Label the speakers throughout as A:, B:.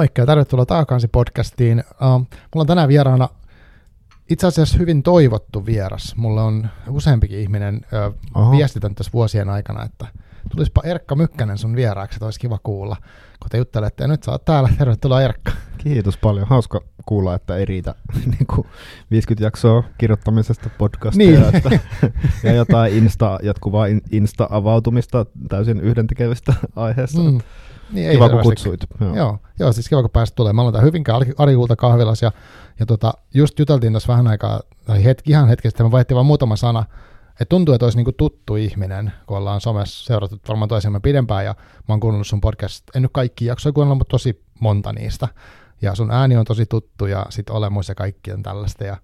A: Moikka ja tervetuloa takaisin podcastiin. Uh, mulla on tänään vieraana itse asiassa hyvin toivottu vieras. Mulla on useampikin ihminen uh, viestitänyt tässä vuosien aikana, että tulispa Erkka Mykkänen sun vieraaksi, että olisi kiva kuulla, kun te juttelette. Ja nyt sä oot täällä. Tervetuloa Erkka.
B: Kiitos paljon. Hauska kuulla, että ei riitä niin kuin 50 jaksoa kirjoittamisesta podcastia niin. että, ja jotain insta, jatkuvaa insta-avautumista täysin yhdentekevistä aiheesta. Mm. Niin, kiva, kun kutsuit.
A: Joo. Joo, joo, siis kiva, kun pääsit tulemaan. Mä olen Hyvinkään Arikulta kahvilas ja, ja tota, just juteltiin tuossa vähän aikaa, tai hetki, ihan hetkestä, me vaihtiin vain muutama sana, että tuntuu, että olisi niinku tuttu ihminen, kun ollaan somessa seurattu varmaan toisemme pidempään, ja mä oon kuunnellut sun podcast, en nyt kaikki jaksoja kuunnella, mutta tosi monta niistä. Ja sun ääni on tosi tuttu, ja sit olemus ja kaikki on tällaista, ja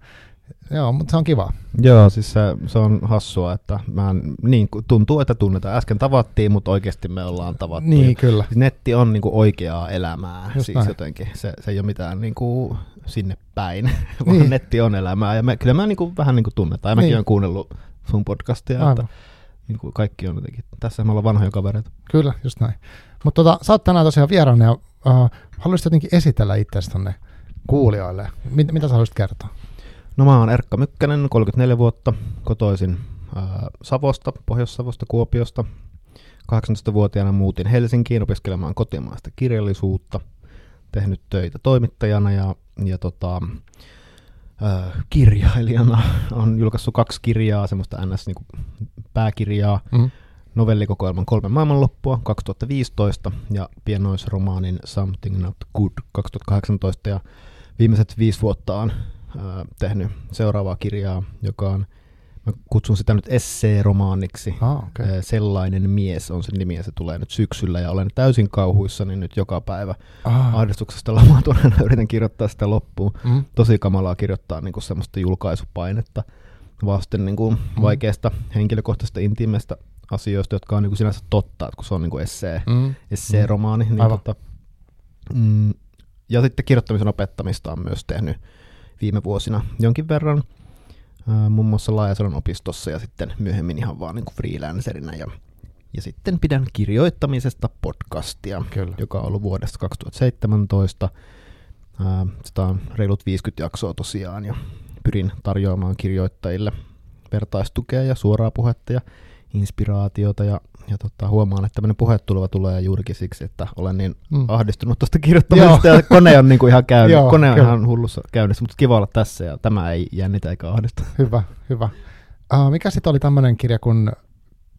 A: Joo, mutta se on kiva.
B: Joo, siis se, se on hassua, että mä niin, tuntuu, että tunnetaan. Äsken tavattiin, mutta oikeasti me ollaan tavattu.
A: Niin, kyllä.
B: Siis netti on niin kuin oikeaa elämää, Just siis näin. jotenkin. Se, se ei ole mitään niin kuin sinne päin, vaan niin. netti on elämää. Ja me, kyllä mä niin kuin, vähän niin kuin tunnetaan. Ja mäkin niin. olen kuunnellut sun podcastia, Aivan. että niin kuin kaikki on jotenkin. Tässä me ollaan vanhoja kavereita.
A: Kyllä, just näin. Mutta tota, sä oot tänään tosiaan vieraana ja uh, haluaisit jotenkin esitellä itseäsi tonne kuulijoille. Mit, mitä sä haluaisit kertoa?
B: No mä oon Erkka Mykkänen, 34 vuotta, kotoisin ää, Savosta, Pohjois-Savosta, Kuopiosta. 18-vuotiaana muutin Helsinkiin opiskelemaan kotimaista kirjallisuutta, tehnyt töitä toimittajana ja, ja tota, ää, kirjailijana. on julkaissut kaksi kirjaa, semmoista ns. Niin pääkirjaa, mm-hmm. novellikokoelman Kolme maailmanloppua 2015 ja pienoisromaanin Something Not Good 2018 ja viimeiset viisi vuotta on tehnyt seuraavaa kirjaa, joka on, mä kutsun sitä nyt esseeromaaniksi.
A: Ah, okay.
B: Sellainen mies on sen nimi ja se tulee nyt syksyllä ja olen täysin kauhuissani nyt joka päivä ah. ahdistuksesta lamaantuneena yritän kirjoittaa sitä loppuun. Mm. Tosi kamalaa kirjoittaa niin kuin semmoista julkaisupainetta vasten niin kuin mm. vaikeasta henkilökohtaisesta intiimestä asioista, jotka on niin kuin sinänsä totta, että kun se on niin kuin essee, mm. esseeromaani. Mm. Niin tota, mm, ja sitten kirjoittamisen opettamista on myös tehnyt viime vuosina jonkin verran, muun muassa Laajasalon opistossa ja sitten myöhemmin ihan vaan niin kuin freelancerina. Ja, ja sitten pidän kirjoittamisesta podcastia, Kyllä. joka on ollut vuodesta 2017. Sitä on reilut 50 jaksoa tosiaan ja pyrin tarjoamaan kirjoittajille vertaistukea ja suoraa puhetta ja inspiraatiota ja, ja tota, huomaan, että tämmöinen puhetulva tulee juurikin siksi, että olen niin mm. ahdistunut tuosta kirjoittamisesta ja kone on niin kuin ihan käynyt, Joo, kone on kyllä. ihan hullussa käynnissä, mutta kiva olla tässä ja tämä ei jännitä eikä ahdistu.
A: Hyvä, hyvä. Uh, mikä sitten oli tämmöinen kirja, kun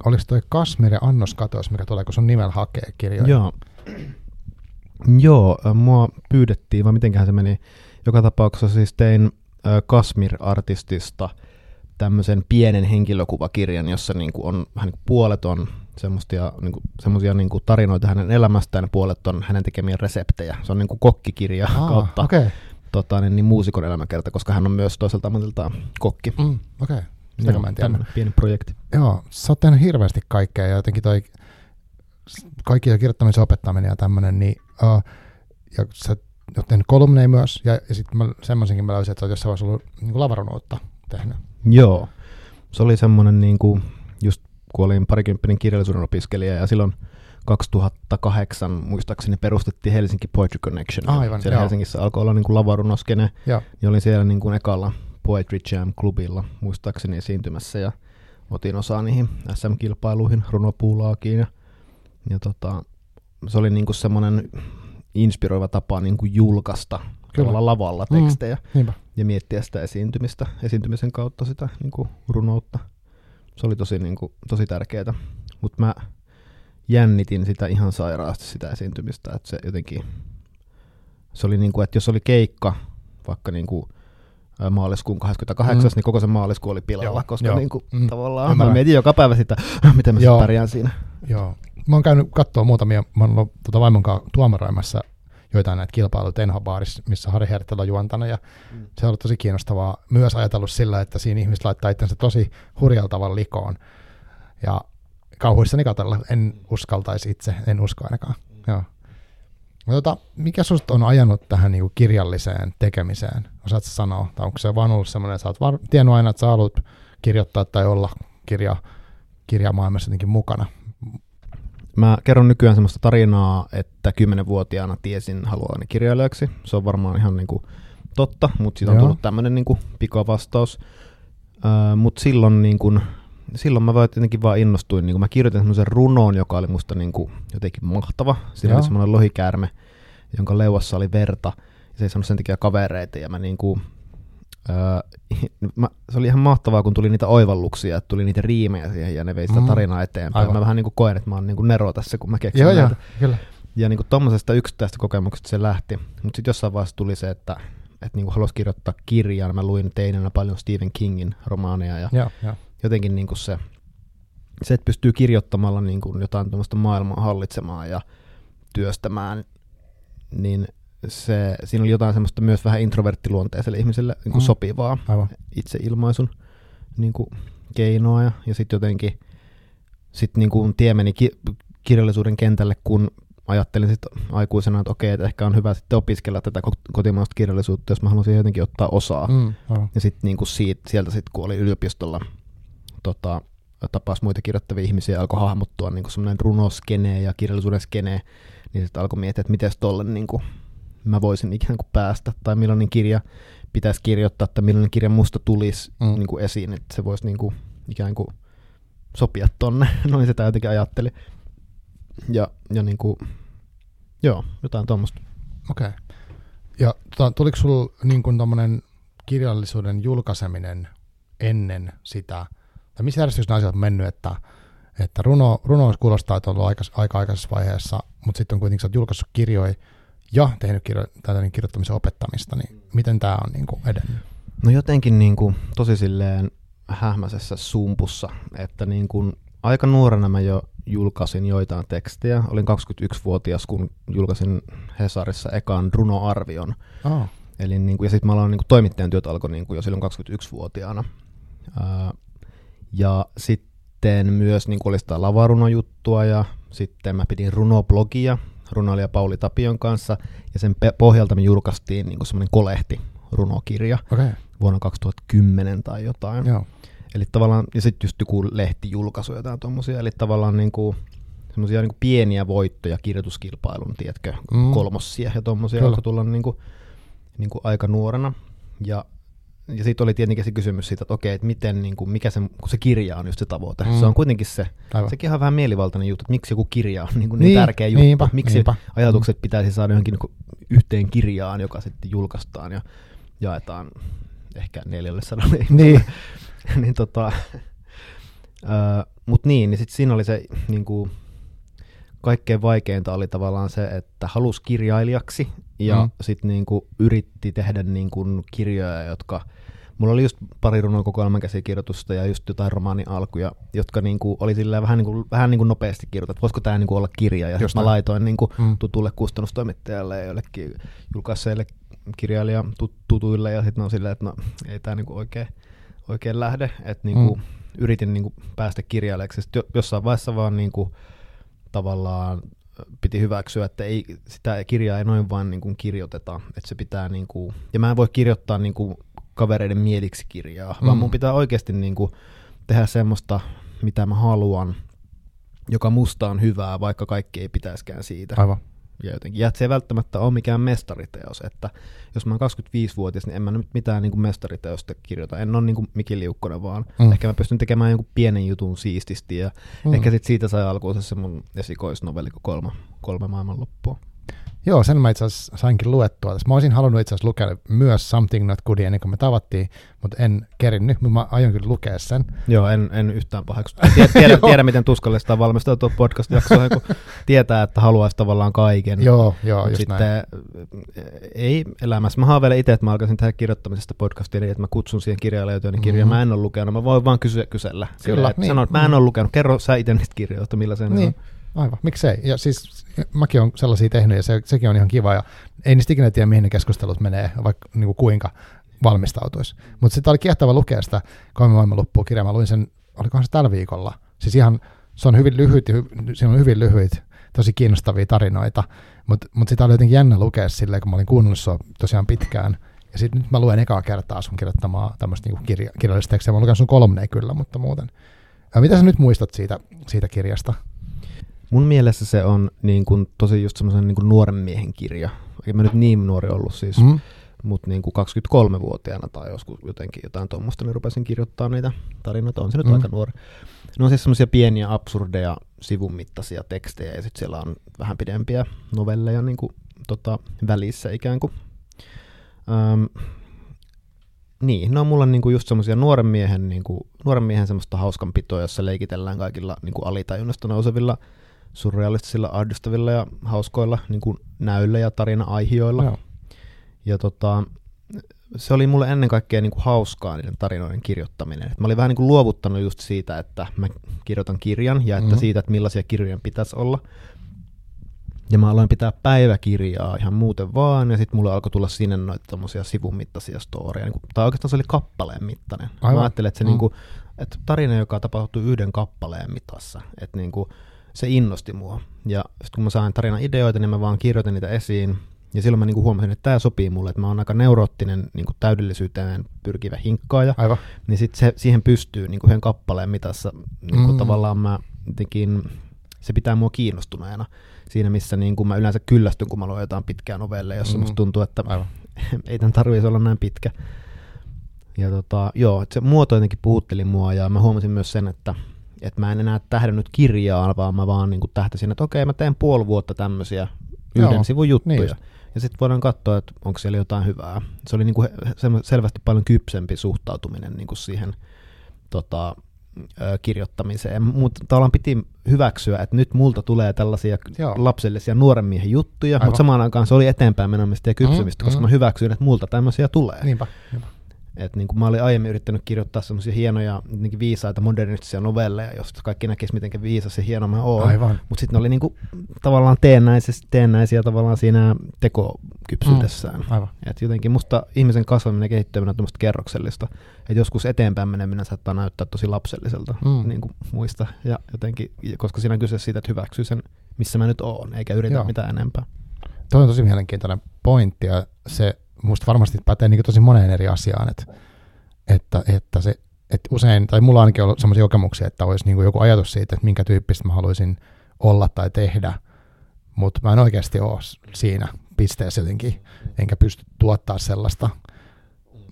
A: oliko toi Kasmir ja Annos katos, mikä tulee, kun sun nimellä hakee kirjoja?
B: Joo. Joo, mua pyydettiin, vai mitenköhän se meni. Joka tapauksessa siis tein Kasmir-artistista – tämmöisen pienen henkilökuvakirjan, jossa niin kuin on vähän niin kuin puolet on semmoisia niin kuin, semmoisia niin kuin tarinoita hänen elämästään ja puolet on hänen tekemiä reseptejä. Se on niin kuin kokkikirja Aa, kautta okay. tota, niin, niin muusikon elämäkerta, koska hän on myös toiselta ammatiltaan kokki.
A: Mm, Okei, okay. Sitä mä en tiedä.
B: pieni projekti.
A: Joo, sä oot tehnyt hirveästi kaikkea ja jotenkin toi kaikki jo kirjoittamisen opettaminen ja tämmöinen, niin uh, ja sä oot tehnyt kolumneja myös, ja, ja sitten semmoisenkin mä löysin, että sä oot jossain vaiheessa ollut niin lavarunoutta tehnyt.
B: Joo. Se oli semmoinen, niin kuin, just kun olin parikymppinen kirjallisuuden opiskelija ja silloin 2008 muistaakseni perustettiin Helsinki Poetry Connection.
A: Aivan,
B: siellä joo. Helsingissä alkoi olla niin kuin lavarunoskene. Ja niin olin siellä niin kuin ekalla Poetry Jam-klubilla muistaakseni esiintymässä ja otin osaa niihin SM-kilpailuihin, runopuulaakiin. Ja, ja tota, se oli niin kuin semmoinen inspiroiva tapa niin kuin julkaista Kyllä. lavalla tekstejä mm, ja miettiä sitä esiintymistä, esiintymisen kautta sitä niin kuin runoutta. Se oli tosi, niin kuin, tosi tärkeää, mutta mä jännitin sitä ihan sairaasti sitä esiintymistä, että se jotenkin, se oli niin kuin, että jos oli keikka, vaikka niin kuin maaliskuun 28, mm. niin koko se maaliskuu oli pilalla, joo, koska joo. Niin kuin, mm. tavallaan Ymmärrän. mä mietin joka päivä sitä, miten mä joo. pärjään siinä.
A: Joo. Mä oon käynyt katsoa muutamia, mä oon ollut tuota vaimon kanssa tuomaroimassa joitain näitä kilpailuja Enho-baarissa, missä Harri Hertel on juontanut, ja mm. se on ollut tosi kiinnostavaa myös ajatellut sillä, että siinä ihmiset laittaa itsensä tosi hurjalla tavalla likoon, ja kauhuissani katsella, en uskaltaisi itse, en usko ainakaan. Mm. Joo. No, tota, mikä sinusta on ajanut tähän niinku kirjalliseen tekemiseen? Osaatko sanoa? Tai onko se vaan ollut semmoinen, että sä oot var- tiennyt aina, että sä haluat kirjoittaa tai olla kirja, kirjamaailmassa jotenkin mukana?
B: Mä kerron nykyään semmoista tarinaa, että kymmenenvuotiaana tiesin haluani kirjailijaksi. Se on varmaan ihan niinku totta, mutta siitä on
A: Joo.
B: tullut tämmöinen niinku pikavastaus. Öö, mutta silloin, niinku, silloin mä vaan jotenkin vaan innostuin. Niinku mä kirjoitin semmoisen runon, joka oli musta niinku jotenkin mahtava. Siinä
A: Joo.
B: oli semmoinen lohikäärme, jonka leuassa oli verta. Ja se ei saanut sen takia kavereita. Ja mä niinku, öö, mä, se oli ihan mahtavaa, kun tuli niitä oivalluksia, että tuli niitä riimejä siihen ja ne vei sitä
A: Mm.
B: tarinaa eteenpäin.
A: Aivan.
B: Mä vähän niinku koen, että mä oon niinku Nero tässä, kun mä keksin
A: Joo, joo,
B: näitä.
A: kyllä.
B: Ja niinku tommosesta yksittäisestä kokemuksesta se lähti. Mutta sitten jossain vaiheessa tuli se, että, että niinku halusi kirjoittaa kirjaa. Mä luin teinenä paljon Stephen Kingin romaaneja ja
A: Joo, joo.
B: jotenkin niinku se, se, että pystyy kirjoittamalla niinku jotain tuommoista maailmaa hallitsemaan ja työstämään, niin se, siinä oli jotain semmoista myös vähän introverttiluonteiselle ihmiselle niinku
A: Mm.
B: sopivaa
A: Aivan.
B: itseilmaisun niinku keinoa ja, ja sitten jotenkin sit niinku tie meni ki- kirjallisuuden kentälle, kun ajattelin sit aikuisena, että okei, että ehkä on hyvä sitten opiskella tätä ko- kotimaista kirjallisuutta, jos mä haluaisin jotenkin ottaa osaa.
A: Mm, aivan.
B: Ja sitten niinku siitä, sieltä sitten, kun oli yliopistolla, tota, tapas muita kirjoittavia ihmisiä ja alkoi hahmottua niinku semmoinen runoskene ja kirjallisuuden skene, niin sitten alkoi miettiä, että miten tolle niinku mä voisin ikään kuin päästä, tai millainen kirja pitäisi kirjoittaa, tai millainen kirja musta tulisi
A: Mm.
B: niin kuin esiin, että se voisi niin kuin, ikään kuin sopia tonne. Noin sitä jotenkin ajatteli. Ja, ja niin kuin, joo, jotain tuommoista.
A: Okei. Okay. Ja tota, tuliko sulla niin kuin kirjallisuuden julkaiseminen ennen sitä, tai missä järjestyksessä asiat on mennyt, että, että runo, runo kuulostaa, että on ollut aika, aika aikaisessa vaiheessa, mutta sitten on kuitenkin sä oot julkaissut kirjoja ja tehnyt kirjo, tätä niin kirjoittamisen opettamista, niin miten tämä on niin kuin edennyt?
B: No jotenkin niin kuin, tosi silleen hähmäisessä sumpussa, että niin kuin, aika nuorena mä jo julkaisin joitain tekstejä. Olin 21-vuotias, kun julkaisin Hesarissa ekan runoarvion.
A: Oh,
B: Eli niin kuin, ja sitten mä aloin niin kuin, toimittajan työt alkoi niin kuin, jo silloin 21-vuotiaana. Ää, ja sitten myös niin kuin, oli sitä lavarunojuttua ja sitten mä pidin runoblogia runoilija Pauli Tapion kanssa ja sen pe- pohjalta me julkaistiin niin kuin semmoinen kolehti runokirja
A: okay.
B: vuonna 2010 tai jotain.
A: joo.
B: Eli tavallaan, ja sitten just joku lehtijulkaisu jotain tommosia, eli tavallaan niinku, semmoisia niinku pieniä voittoja kirjoituskilpailun, tiedätkö,
A: Mm.
B: kolmossia ja
A: Kyllä.
B: alkoi tulla niinku, niinku aika nuorena. Ja, ja sitten oli tietenkin se kysymys siitä, että okei, että miten, niinku, mikä se, kun se kirja on just se tavoite.
A: Mm.
B: Mm. Se on kuitenkin se,
A: Aivan.
B: sekin on vähän mielivaltainen juttu, että miksi joku kirja on niinku niin,
A: Niin,
B: tärkeä juttu.
A: niinpä,
B: miksi
A: niinpä.
B: ajatukset pitäisi saada johonkin niinku yhteen kirjaan, joka sitten julkaistaan ja jaetaan ehkä neljälle sadalle
A: Niin,
B: niin tota, ää, mut niin, niin sit siinä oli se niinku, kaikkein vaikeinta oli tavallaan se, että halusi kirjailijaksi ja
A: Mm.
B: mm. sitten niinku yritti tehdä niinku kirjoja, jotka Mulla oli just pari runon kokoelman käsikirjoitusta ja just jotain romaanin alkuja, jotka niinku oli vähän, niinku, vähän niinku nopeasti kirjoitettu. Voisiko tämä niinku olla kirja? Ja mä laitoin niinku
A: Mm.
B: tutulle kustannustoimittajalle ja jollekin julkaisseille kirjailija tut- tutuille ja sitten on silleen, että no ei tämä niinku oikein, oikein lähde. Että niinku,
A: Mm.
B: yritin niinku päästä kirjailijaksi. Sitten jo- jossain vaiheessa vaan niinku, tavallaan piti hyväksyä, että ei, sitä kirjaa ei noin vaan niin kuin kirjoiteta, että se pitää niin kuin, ja mä en voi kirjoittaa niin kuin kavereiden mieliksi kirjaa, mm. vaan
A: Mm.
B: mun pitää oikeasti niin kuin tehdä semmoista, mitä mä haluan, joka musta on hyvää, vaikka kaikki ei pitäiskään siitä.
A: aivan.
B: Ja jotenkin, ja se ei välttämättä ole mikään mestariteos, että jos mä oon 25-vuotias, niin en mä nyt mitään niin kuin mestariteosta kirjoita. En ole niin kuin Miki Liukkonen, vaan
A: Mm.
B: mm. ehkä mä pystyn tekemään jonkun pienen jutun siististi ja
A: Mm.
B: mm. ehkä sit siitä sai alkuunsa se mun esikoisnovelli, kun kolme, kolme maailmanloppua.
A: Joo, sen mä itse asiassa sainkin luettua. tässä. Mä olisin halunnut itse asiassa lukea myös Something Not Good ennen kuin me tavattiin, mutta en kerinnyt, mutta mä aion kyllä lukea sen.
B: Joo, en, en yhtään paheksu. Tiedä, tiedä, tiedä, miten tuskallista on valmistautua podcast-jaksoihin, kun tietää, että haluaisi tavallaan kaiken.
A: Joo, joo, just
B: sitten
A: näin.
B: ei elämässä. Mä haaveilen itse, että mä alkaisin tehdä kirjoittamisesta podcastia, niin että mä kutsun siihen kirjailijoiden kirjaa.
A: Mhm.
B: Mä en ole lukenut, mä voin vaan kysyä kysellä.
A: Kyllä,
B: että
A: niin.
B: Sanon, että mä en ole lukenut. Kerro sä itse niistä kirjoista, millaisia ne
A: Niin,
B: on.
A: Aivan. Miksei? Ja siis mäkin olen sellaisia tehnyt ja se, sekin on ihan kiva ja ei niistä ikinä tiedä, mihin ne keskustelut menee, vaikka niin kuin kuinka valmistautuisi. Mutta sitten oli kiehtova lukea sitä kolme maailman loppua kirjaa. Mä luin sen, olikohan se tällä viikolla. Siis ihan, se on hyvin lyhyt hy, siinä on hyvin lyhyitä, tosi kiinnostavia tarinoita, mutta mut sitä oli jotenkin jännä lukea silleen, kun mä olin kuunnellut sua tosiaan pitkään. Ja sitten nyt mä luen ekaa kertaa sun kirjoittamaa tämmöistä niinku kirja, kirjallista tekstiä. Mä oon lukenut sun kolmeen kyllä, mutta muuten. Ja mitä sä nyt muistat siitä, siitä kirjasta?
B: Mun mielestä se on niin kuin, tosi just semmoisen niin kuin nuoren miehen kirja. Eikä mä nyt niin nuori ollut siis, mm. mutta niin kuin 23-vuotiaana tai joskus jotenkin jotain tuommoista, niin rupesin kirjoittaa niitä tarinoita. On se nyt mm. aika nuori. Ne on siis semmoisia pieniä absurdeja sivun mittaisia tekstejä ja sitten siellä on vähän pidempiä novelleja niin kuin, tota, välissä ikään kuin. Öm, niin, ne on mulla niinku just semmoisia nuoren miehen, niinku, nuoren miehen semmoista hauskanpitoa, jossa leikitellään kaikilla niinku alitajunnasta nousevilla surrealistisilla, ahdistavilla ja hauskoilla niinku näyillä ja tarina-aihioilla. Joo. Ja tota, se oli mulle ennen kaikkea niinku hauskaa niiden tarinoiden kirjoittaminen. Et mä olin vähän niinku luovuttanut just siitä, että mä kirjoitan kirjan ja että mm-hmm. siitä, että millaisia kirjoja pitäisi olla. Ja mä aloin pitää päiväkirjaa ihan muuten vaan, ja sitten mulle alkoi tulla sinne noita tommosia sivun mittaisia storia. Niin tai oikeastaan se oli kappaleen mittainen. Aivan. Mä ajattelin, että se mm. niinku, että tarina, joka tapahtui yhden kappaleen mitassa, että niinku, se innosti mua. Ja sitten kun mä sain tarinan ideoita, niin mä vaan kirjoitin niitä esiin. Ja silloin mä niinku huomasin, että tämä sopii mulle, että mä oon aika neuroottinen niinku täydellisyyteen pyrkivä hinkkaaja. Aivan. Niin sitten siihen pystyy niinku yhden kappaleen mitassa. Niinku mm. Tavallaan mä jotenkin, se pitää mua kiinnostuneena siinä, missä niin kuin mä yleensä kyllästyn, kun mä luen jotain pitkää novelle, jossa mm. musta tuntuu, että Aivan. ei tämän tarvitsisi olla näin pitkä. Ja tota, joo, se muoto jotenkin puhutteli mua ja mä huomasin myös sen, että, että mä en enää tähdännyt kirjaan, vaan mä vaan niin kuin tähtäsin, että okei, mä teen puoli vuotta tämmöisiä yhden joo, sivun juttuja. Niin ja sitten voidaan katsoa, että onko siellä jotain hyvää. Se oli niin kuin selvästi paljon kypsempi suhtautuminen niin kuin siihen tota, kirjoittamiseen. Mutta tavallaan piti hyväksyä, että nyt multa tulee tällaisia Joo. lapsellisia nuoren miehen juttuja, mutta samaan aikaan se oli eteenpäin menemistä ja kypsymistä, mm, koska mm. mä hyväksyin, että multa tämmöisiä tulee.
A: Niinpä, niinpä.
B: Et niin kuin mä olin aiemmin yrittänyt kirjoittaa semmoisia hienoja viisaita modernistisia novelleja, joista kaikki näkisi, miten viisas ja hieno mä oon. Mutta sitten ne oli niin kuin, tavallaan teennäisiä, teennäisiä tavallaan siinä tekokypsyydessään. Mm, aivan. Et jotenkin musta ihmisen kasvaminen ja kehittyminen on tämmöistä kerroksellista. Että joskus eteenpäin meneminen saattaa näyttää tosi lapselliselta mm. niin kuin muista. Ja jotenkin, koska siinä on kyse siitä, että hyväksyy sen, missä mä nyt oon, eikä yritä Joo. mitään enempää.
A: Tuo on tosi mielenkiintoinen pointti ja se musta varmasti pätee niin tosi moneen eri asiaan, että, että, että se, että usein, tai mulla on ainakin ollut sellaisia kokemuksia, että olisi niin joku ajatus siitä, että minkä tyyppistä mä haluaisin olla tai tehdä, mutta mä en oikeasti ole siinä pisteessä jotenkin, enkä pysty tuottaa sellaista,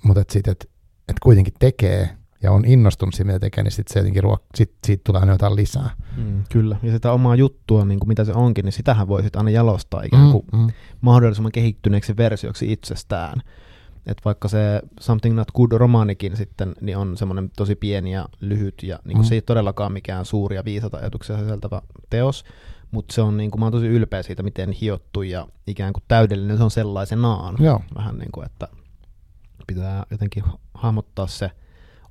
A: mutta että sit, et, et kuitenkin tekee ja on innostunut siitä, mitä tekee, niin sit se jotenkin ruok- sit, siitä tulee aina jotain lisää.
B: Mm, kyllä, ja sitä omaa juttua, niin kuin mitä se onkin, niin sitähän voi sitten aina jalostaa ikään kuin mm, mm. mahdollisimman kehittyneeksi versioksi itsestään. Et vaikka se Something Not Good romaanikin sitten niin on semmoinen tosi pieni ja lyhyt, ja niin kuin mm. se ei todellakaan mikään suuri ja viisata ajatuksia sisältävä teos, mutta se on, niin kuin, mä oon tosi ylpeä siitä, miten hiottu ja ikään kuin täydellinen se on sellaisenaan. Joo. Vähän niin kuin, että pitää jotenkin hahmottaa se –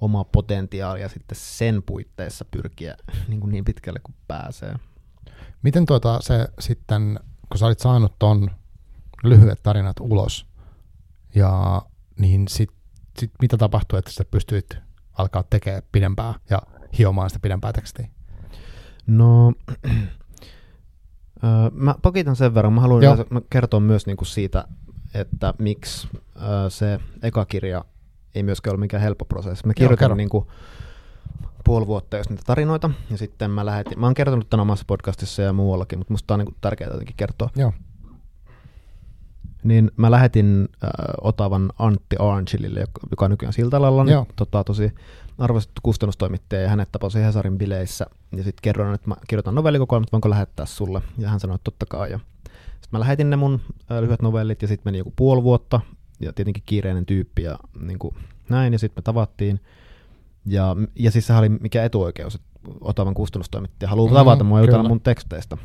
B: oma potentiaali ja sitten sen puitteissa pyrkiä niin, kuin niin pitkälle kuin pääsee.
A: Miten tuota se sitten, kun sä olit saanut ton lyhyet tarinat ulos, ja niin sit, sit mitä tapahtui, että sä pystyit alkaa tekemään pidempää ja hiomaan sitä pidempää tekstiä?
B: No, mä pakitan sen verran. Mä haluan kertoa myös niinku siitä, että miksi se eka kirja ei myöskään ole mikään helppo prosessi. Mä kirjoitan Joo, niin kuin puoli vuotta jos niitä tarinoita, ja sitten mä lähetin, mä oon kertonut tämän omassa podcastissa ja muuallakin, mutta musta on niin tärkeää jotenkin kertoa. Joo. Niin mä lähetin äh, Otavan Antti Arnchilille, joka on nykyään Siltalalla, niin, tota, tosi arvostettu kustannustoimittaja, ja hänet tapasi Hesarin bileissä, ja sitten kerroin, että mä kirjoitan novellikokoelmat, voinko lähettää sulle, ja hän sanoi, että totta kai, ja sitten mä lähetin ne mun äh, lyhyet novellit, ja sitten meni joku puoli vuotta, ja tietenkin kiireinen tyyppi ja niin kuin näin, ja sitten me tavattiin. Ja, ja siis sehän oli mikä etuoikeus, että Otavan kustannustoimittaja haluaa mm, tavata mua jutella mun teksteistä.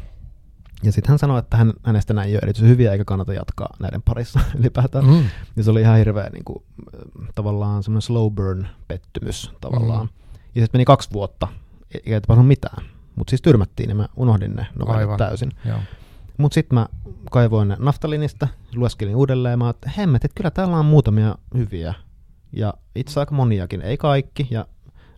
B: Ja sitten hän sanoi, että hän, hänestä näin ei ole erityisen hyviä eikä kannata jatkaa näiden parissa ylipäätään. Mm. Ja se oli ihan hirveä niin kuin, tavallaan semmoinen slow burn pettymys tavallaan. Mm. Ja sitten meni kaksi vuotta, eikä tapahtunut mitään. Mutta siis tyrmättiin ja mä unohdin ne novellit täysin. Mutta sitten mä kaivoin ne naftalinista, lueskelin uudelleen ja mä että hemmet, että kyllä täällä on muutamia hyviä. Ja itse aika moniakin, ei kaikki ja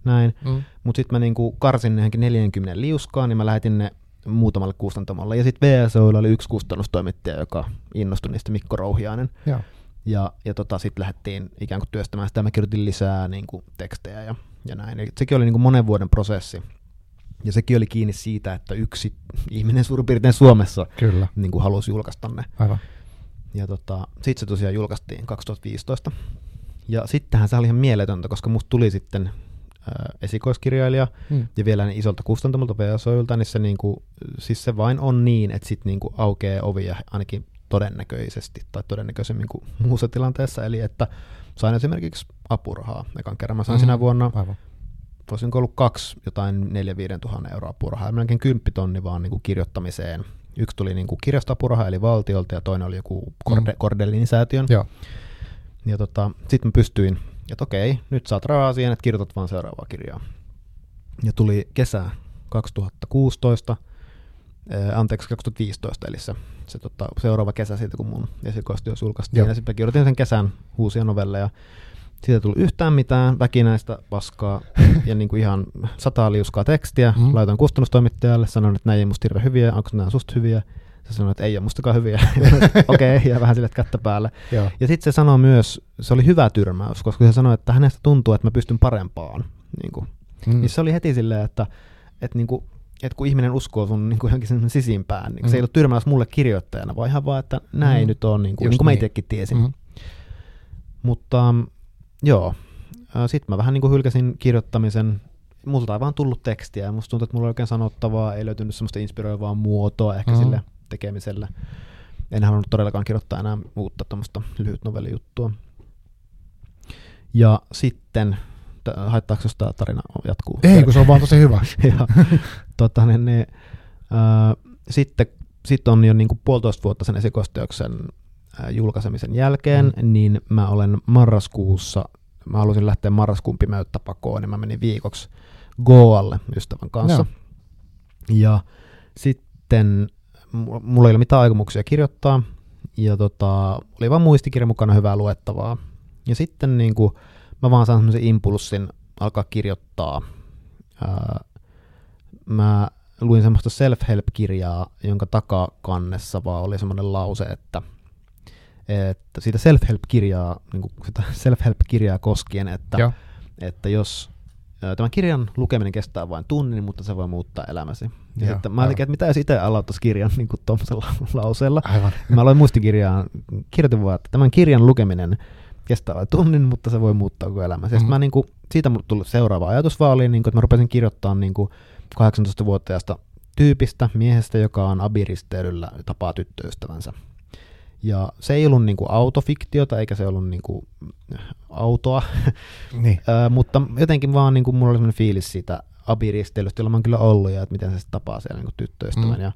B: näin. Mm. Mutta sitten mä niinku karsin ne 40 liuskaan, niin mä lähetin ne muutamalle kustantamolle. Ja sitten VSOilla oli yksi kustannustoimittaja, joka innostui niistä, Mikko Rouhiainen. Ja, ja, ja tota, sitten lähdettiin ikään kuin työstämään sitä. Mä kirjoitin lisää niin kuin, tekstejä ja, ja näin. Eli sekin oli niin kuin monen vuoden prosessi. Ja sekin oli kiinni siitä, että yksi ihminen suurin piirtein Suomessa
A: Kyllä.
B: niin kuin halusi julkaista ne.
A: Aivan.
B: Ja tota, sitten se tosiaan julkaistiin 2015. Ja sittenhän se oli ihan mieletöntä, koska musta tuli sitten ää, esikoiskirjailija
A: Mm.
B: ja vielä niin isolta kustantamolta VSOilta, niin se, niinku, siis se vain on niin, että sitten niinku aukeaa ovia ainakin todennäköisesti tai todennäköisemmin kuin muussa tilanteessa, eli että sain esimerkiksi apurahaa. Ekan kerran mä sain
A: Mhm.
B: sinä vuonna,
A: Aivan.
B: Voisinko ollut kaksi jotain 4-5 tuhannen euroa apurahaa, ja melkein kymppitonni vaan niinku kirjoittamiseen. Yksi tuli niinku kirjastoapuraha eli valtiolta ja toinen oli joku Korde,
A: Mm.
B: Kordelinin säätiön.
A: Joo.
B: Ja tota, sitten mä pystyin, että okei, nyt saat rahaa siihen, että kirjoitat vaan seuraavaa kirjaa. Ja tuli kesä 2016, ää, anteeksi 2015, eli se, se tota, seuraava kesä siitä, kun mun esikoistyös julkaistiin.
A: Joo.
B: Ja sitten mä kirjoitin sen kesän uusia novelleja. Siitä ei tullut yhtään mitään väkinäistä paskaa ja niin kuin ihan sataa liuskaa tekstiä.
A: Mm.
B: Mm. Laitoin kustannustoimittajalle, sanoin, että nämä ei musta hirveän hyviä, onko nämä susta hyviä? Se sanoi, että ei ole mustakaan hyviä. Okei, okay, ja vähän sille kättä päälle.
A: Joo.
B: Ja sitten se sanoi myös, se oli hyvä tyrmäys, koska se sanoi, että hänestä tuntuu, että mä pystyn parempaan. Niin, kuin.
A: Mm.
B: niin se oli heti silleen, että, että, niin kuin, että kun ihminen uskoo sun niin kuin johonkin sisimpään, niin
A: Mm.
B: se ei ollut tyrmäys mulle kirjoittajana, vaan ihan vaan, että näin
A: Mm.
B: nyt on, niin kuin,
A: Just
B: niin kuin mä
A: niin.
B: itsekin tiesin.
A: Mm.
B: Mutta mm, joo, sitten mä vähän niin kuin hylkäsin kirjoittamisen. Multa ei vaan tullut tekstiä ja musta tuntuu, että mulla ei oikein sanottavaa, ei löytynyt semmoista inspiroivaa muotoa ehkä
A: Mhm.
B: mm. sille tekemiselle. En halunnut todellakaan kirjoittaa enää uutta tuommoista lyhyt novellijuttua. Ja sitten, t- haittaako jos tämä tarina jatkuu?
A: Ei, kun se on vaan tosi hyvä.
B: ja, tota, niin, niin, äh, sitten sit on jo niin kuin puolitoista vuotta sen esikoisteoksen julkaisemisen jälkeen, mm. niin mä olen marraskuussa, mä halusin lähteä marraskuun pimeyttä pakoon, niin mä menin viikoksi Goalle ystävän kanssa.
A: Joo.
B: Ja sitten mu- mulla ei ole mitään aikomuksia kirjoittaa, ja tota, oli vaan muistikirja mukana hyvää luettavaa. Ja sitten niin kuin, mä vaan saan semmoisen impulssin alkaa kirjoittaa. Ää, mä luin semmoista self-help-kirjaa, jonka takakannessa vaan oli semmoinen lause, että, että siitä self-help-kirjaa, niin kuin sitä self-help-kirjaa koskien, että,
A: Joo.
B: että jos tämän kirjan lukeminen kestää vain tunnin, mutta se voi muuttaa elämäsi. Ja
A: Joo,
B: sitten mä ajattelin, että mitä jos itse aloittaisi kirjan niin kuin tuollaisella lauseella.
A: Aivan.
B: Mä aloin muistikirjaan, kirjoitin vaan, että tämän kirjan lukeminen kestää vain tunnin, mutta se voi muuttaa koko elämänsä. Mm.
A: Mhm.
B: Mä niinku, siitä mulle tuli seuraava ajatus vaan oli, niinku, että mä rupesin kirjoittamaan niinku 18-vuotiaasta tyypistä, miehestä, joka on abiristeilyllä tapaa tyttöystävänsä. Ja se ei ollut niinku autofiktiota, eikä se ollut niinku autoa,
A: Niin.
B: Ö, mutta jotenkin vaan niinku, mulla oli sellainen fiilis siitä abiristeilystä, jolla mä oon kyllä ollut, ja että miten se sitten tapaa siellä niinku tyttöystävän.
A: Mm.
B: Ja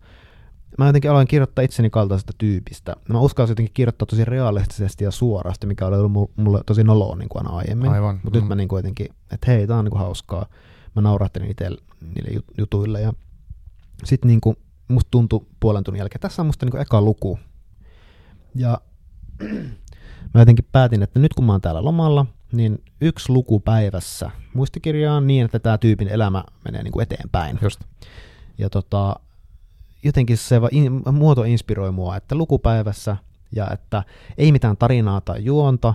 B: mä jotenkin aloin kirjoittaa itseni kaltaisesta tyypistä. Mä uskalsin jotenkin kirjoittaa tosi realistisesti ja suorasti, mikä oli ollut mu- mulle tosi noloa niin kuin aina aiemmin.
A: Aivan.
B: Mutta
A: Mm.
B: nyt mä niin kuin jotenkin, että hei, tää on niin kuin hauskaa. Mä naurahtelin itse niille jut- jutuille ja sitten niin kuin musta tuntui puolen tunnin jälkeen, tässä on musta niin kuin eka luku. Ja mä jotenkin päätin, että nyt kun mä oon täällä lomalla, niin yksi luku päivässä muistikirjaan niin, että tämä tyypin elämä menee niin kuin eteenpäin.
A: Just.
B: Ja tota, jotenkin se va- in, muoto inspiroi mua, että lukupäivässä ja että ei mitään tarinaa tai juonta.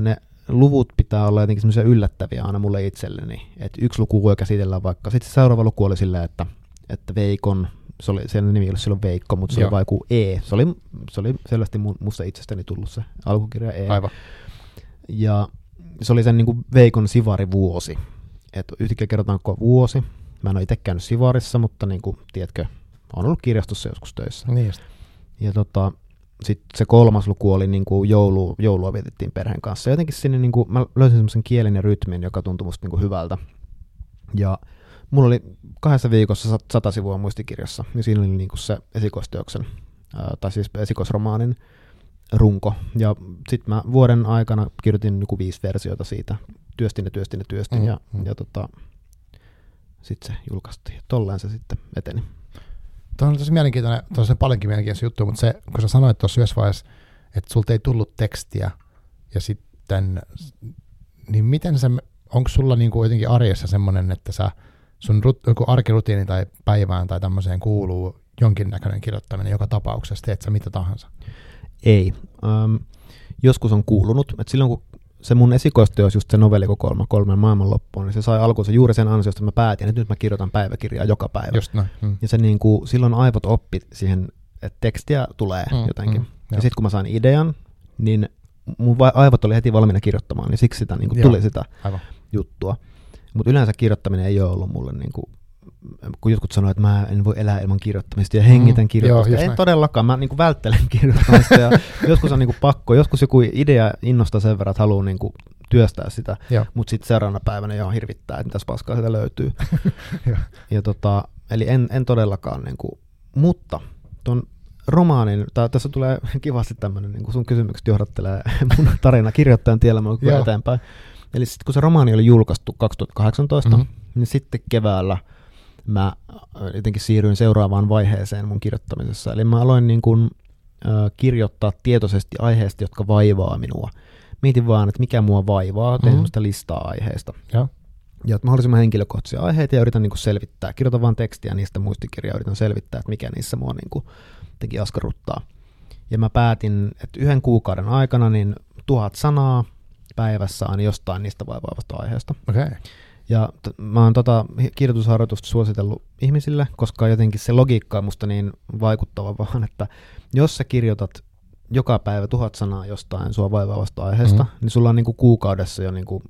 B: Ne luvut pitää olla jotenkin semmoisia yllättäviä aina mulle itselleni. Että yksi luku voi käsitellä vaikka, sitten seuraava luku oli silleen, että, että Veikon, se oli, sen nimi oli silloin Veikko, mutta se
A: Joo.
B: oli vaikka E. Se oli, se oli selvästi mun, musta itsestäni tullut se alkukirja E.
A: Aivan.
B: Ja se oli sen niin kuin Veikon Sivari-vuosi. Että yhtäkkiä kerrotaan koko vuosi. Mä en ole itse käynyt Sivarissa, mutta niin kuin, tiedätkö, on ollut kirjastossa joskus töissä.
A: Niin just.
B: Ja tota, sitten se kolmas luku oli niin kuin joulu, joulua vietettiin perheen kanssa. Ja jotenkin sinne niin kuin, mä löysin semmoisen kielen ja rytmin, joka tuntui musta niin kuin hyvältä. Ja mulla oli kahdessa viikossa sat- sata sivua muistikirjassa, ja siinä oli niin kuin se esikoisteoksen, ää, tai siis esikoisromaanin runko. Ja sitten mä vuoden aikana kirjoitin joku viisi versiota siitä, työstin ja työstin ja työstin,
A: Mm,
B: ja,
A: mm.
B: ja tota, sitten se julkaistiin. Tolleen se sitten eteni.
A: Tuo on tosi mielenkiintoinen, on paljonkin mielenkiintoisia juttuja, mutta se, kun sä sanoit tuossa yhdessä vaiheessa, että sulta ei tullut tekstiä, ja sitten, niin miten se, onko sulla niinku jotenkin arjessa semmoinen, että sä, sun rut, joku arkirutiini tai päivään tai tämmöiseen kuuluu jonkinnäköinen kirjoittaminen joka tapauksessa, teet sä mitä tahansa?
B: Ei. Um, joskus on kuulunut, että silloin kun se mun esikoisteos, just se novellikokoelma kolmen maailman loppuun, niin se sai alkuunsa juuri sen ansiosta, että mä päätin, että nyt mä kirjoitan päiväkirjaa joka päivä.
A: Just näin. Mm.
B: Ja se niin kuin, silloin aivot oppi siihen, että tekstiä tulee mm, jotenkin. Mm, ja sitten kun mä sain idean, niin mun aivot oli heti valmiina kirjoittamaan, niin siksi sitä niin kuin, tuli sitä Aivan. juttua. Mutta yleensä kirjoittaminen ei ole ollut mulle niin kuin, kun jotkut sanoo, että mä en voi elää ilman kirjoittamista ja hengitän mm, kirjoittamista. Joo, en näin. todellakaan, mä niin välttelen kirjoittamista ja joskus on niin kuin pakko, joskus joku idea innostaa sen verran, että haluaa niin kuin työstää sitä, mutta sitten seuraavana päivänä ihan hirvittää, että mitäs paskaa sitä löytyy. ja tota, eli en, en todellakaan, niin kuin, mutta tuon romaanin, tai tässä tulee kivasti tämmöinen, niin sun kysymykset johdattelee mun tarina kirjoittajan tiellä eteenpäin. Eli sitten kun se romaani oli julkaistu 2018, mm-hmm. niin sitten keväällä mä jotenkin siirryin seuraavaan vaiheeseen mun kirjoittamisessa. Eli mä aloin niin kuin, äh, kirjoittaa tietoisesti aiheista, jotka vaivaa minua. Mietin vaan, että mikä mua vaivaa, tein mm-hmm. listaa aiheista. Ja. Ja mahdollisimman henkilökohtaisia aiheita ja yritän niin kuin selvittää. Kirjoitan vaan tekstiä niistä muistikirjaa, yritän selvittää, että mikä niissä mua niin kuin teki askarruttaa. Ja mä päätin, että yhden kuukauden aikana niin tuhat sanaa päivässä on jostain niistä vaivaavasta aiheesta.
A: Okay.
B: Ja t- mä oon tota kirjoitusharjoitusta suositellut ihmisille, koska jotenkin se logiikka on musta niin vaikuttava vaan, että jos sä kirjoitat joka päivä tuhat sanaa jostain sua vaivaavasta aiheesta, mm-hmm. niin sulla on niinku kuukaudessa jo niinku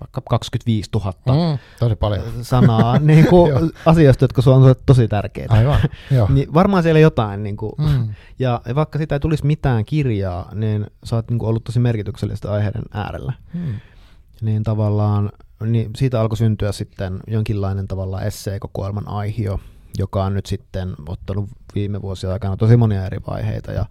B: vaikka 25 000 mm,
A: tosi paljon.
B: sanaa niin kuin asioista, jotka sulla on tosi tärkeitä.
A: Aivan,
B: niin varmaan siellä jotain. Niin kuin, mm. ja vaikka sitä ei tulisi mitään kirjaa, niin sä oot niin kuin ollut tosi merkityksellistä aiheiden äärellä. Mm. Niin tavallaan niin siitä alkoi syntyä sitten jonkinlainen tavallaan esseekokoelman aihio, joka on nyt sitten ottanut viime vuosien aikana tosi monia eri vaiheita ja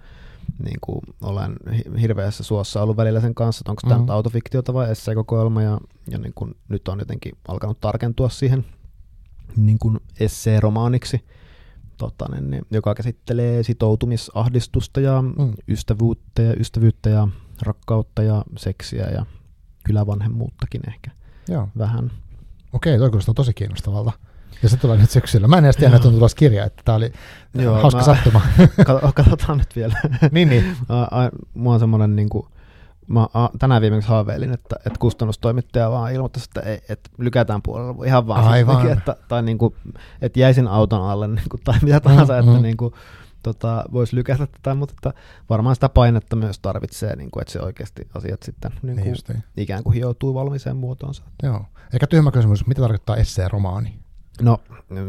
B: niin kuin olen hirveässä suossa ollut välillä sen kanssa, että onko tämä mm-hmm. autofiktiota vai esseekokoelma ja, ja niin kuin nyt on jotenkin alkanut tarkentua siihen niin kuin esseeromaaniksi, tota, niin, niin, joka käsittelee sitoutumisahdistusta ja mm. ystävyyttä ja ystävyyttä ja rakkautta ja seksiä ja kylävanhemmuuttakin ehkä Joo. vähän.
A: Okei, toi kuulostaa tosi kiinnostavalta. Ja se tulee nyt syksyllä. Mä en edes tiedä, että on tulossa kirja, että tämä oli Joo, hauska mä, sattuma.
B: katsotaan nyt vielä.
A: niin, niin.
B: Mua on semmoinen niin kuin, mä tänään viimeksi haaveilin, että, että kustannustoimittaja vaan ilmoittaisi, että, ei, että lykätään puolella ihan vaan.
A: Aivan.
B: Siis, että, tai niin kuin, että jäisin auton alle niin kuin, tai mitä tahansa, mm, että niin kuin, tota, voisi lykätä tätä, mutta että varmaan sitä painetta myös tarvitsee, niin kuin, että se oikeasti asiat sitten niin kuin, niin ikään kuin hioutuu valmiiseen muotoonsa.
A: Joo. Eikä tyhmä kysymys, mitä tarkoittaa essee-romaani?
B: No,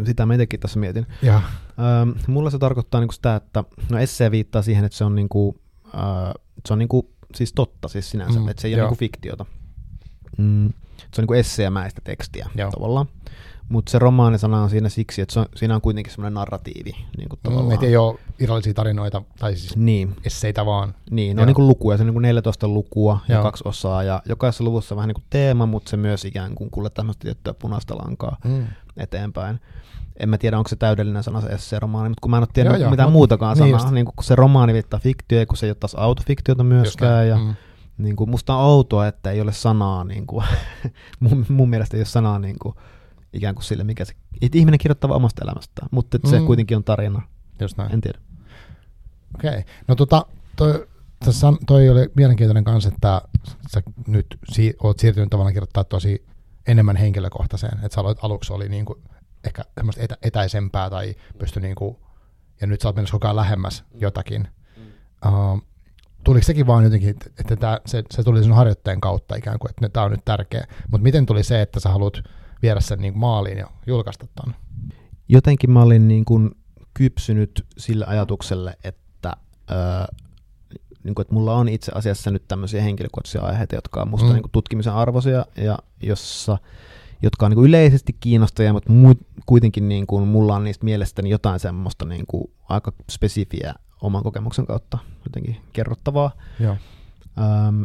B: sitä mä itsekin tässä mietin.
A: Ja.
B: Öö, mulla se tarkoittaa niinku sitä, että no essee viittaa siihen, että se on, niinku, öö, se on niinku, siis totta siis sinänsä, mm, että se ei joo. ole niinku fiktiota. Mm, se on niinku esseemäistä tekstiä joo. tavallaan. Mutta se romaanisana on siinä siksi, että se on, siinä on kuitenkin semmoinen narratiivi. Niin kuin
A: mm, että ei ole irrallisia tarinoita, tai siis niin. esseitä vaan.
B: Niin, ne on niin kuin lukuja, se on niin kuin 14 lukua ja Joo. kaksi osaa, ja jokaisessa luvussa on vähän niin kuin teema, mutta se myös ikään kuin kuulee tämmöistä tiettyä punaista lankaa mm. eteenpäin. En mä tiedä, onko se täydellinen sana se esse-romaani, mutta kun mä en ole tiennyt joo, mitään joo, muutakaan niin sanaa, niin kun se romaani viittaa fiktio, kun se ei ole taas autofiktiota myöskään, ja mm. niin kuin, musta on outoa, että ei ole sanaa, niin kuin, mun, mun mielestä ei ole sanaa niin kuin, ikään kuin sille, mikä se, että ihminen kirjoittaa omasta elämästään, mutta että se mm. kuitenkin on tarina.
A: Just näin.
B: En tiedä.
A: Okei. Okay. No tota, toi, tässä, toi oli mielenkiintoinen kanssa, että sä nyt si- oot siirtynyt tavallaan kirjoittaa tosi enemmän henkilökohtaiseen. Että sä aloit aluksi oli niinku ehkä semmoista etä, etäisempää tai pysty niinku, ja nyt sä oot mennessä koko ajan lähemmäs jotakin. Mm. Uh, tuliko sekin vaan jotenkin, että tää, se, se tuli sun harjoitteen kautta ikään kuin, että tämä on nyt tärkeä. Mutta miten tuli se, että sä haluat viedä sen niin maaliin ja julkaista ton?
B: Jotenkin mä olin niin kuin kypsynyt sille ajatukselle, että, öö, niin kuin, että mulla on itse asiassa nyt tämmöisiä henkilökohtaisia aiheita, jotka on musta mm. niin kuin tutkimisen arvoisia ja jossa, jotka on niin kuin yleisesti kiinnostavia, mutta mu- kuitenkin niin kuin, mulla on niistä mielestäni jotain semmoista niin kuin, aika spesifiä oman kokemuksen kautta jotenkin kerrottavaa.
A: Joo.
B: Öm,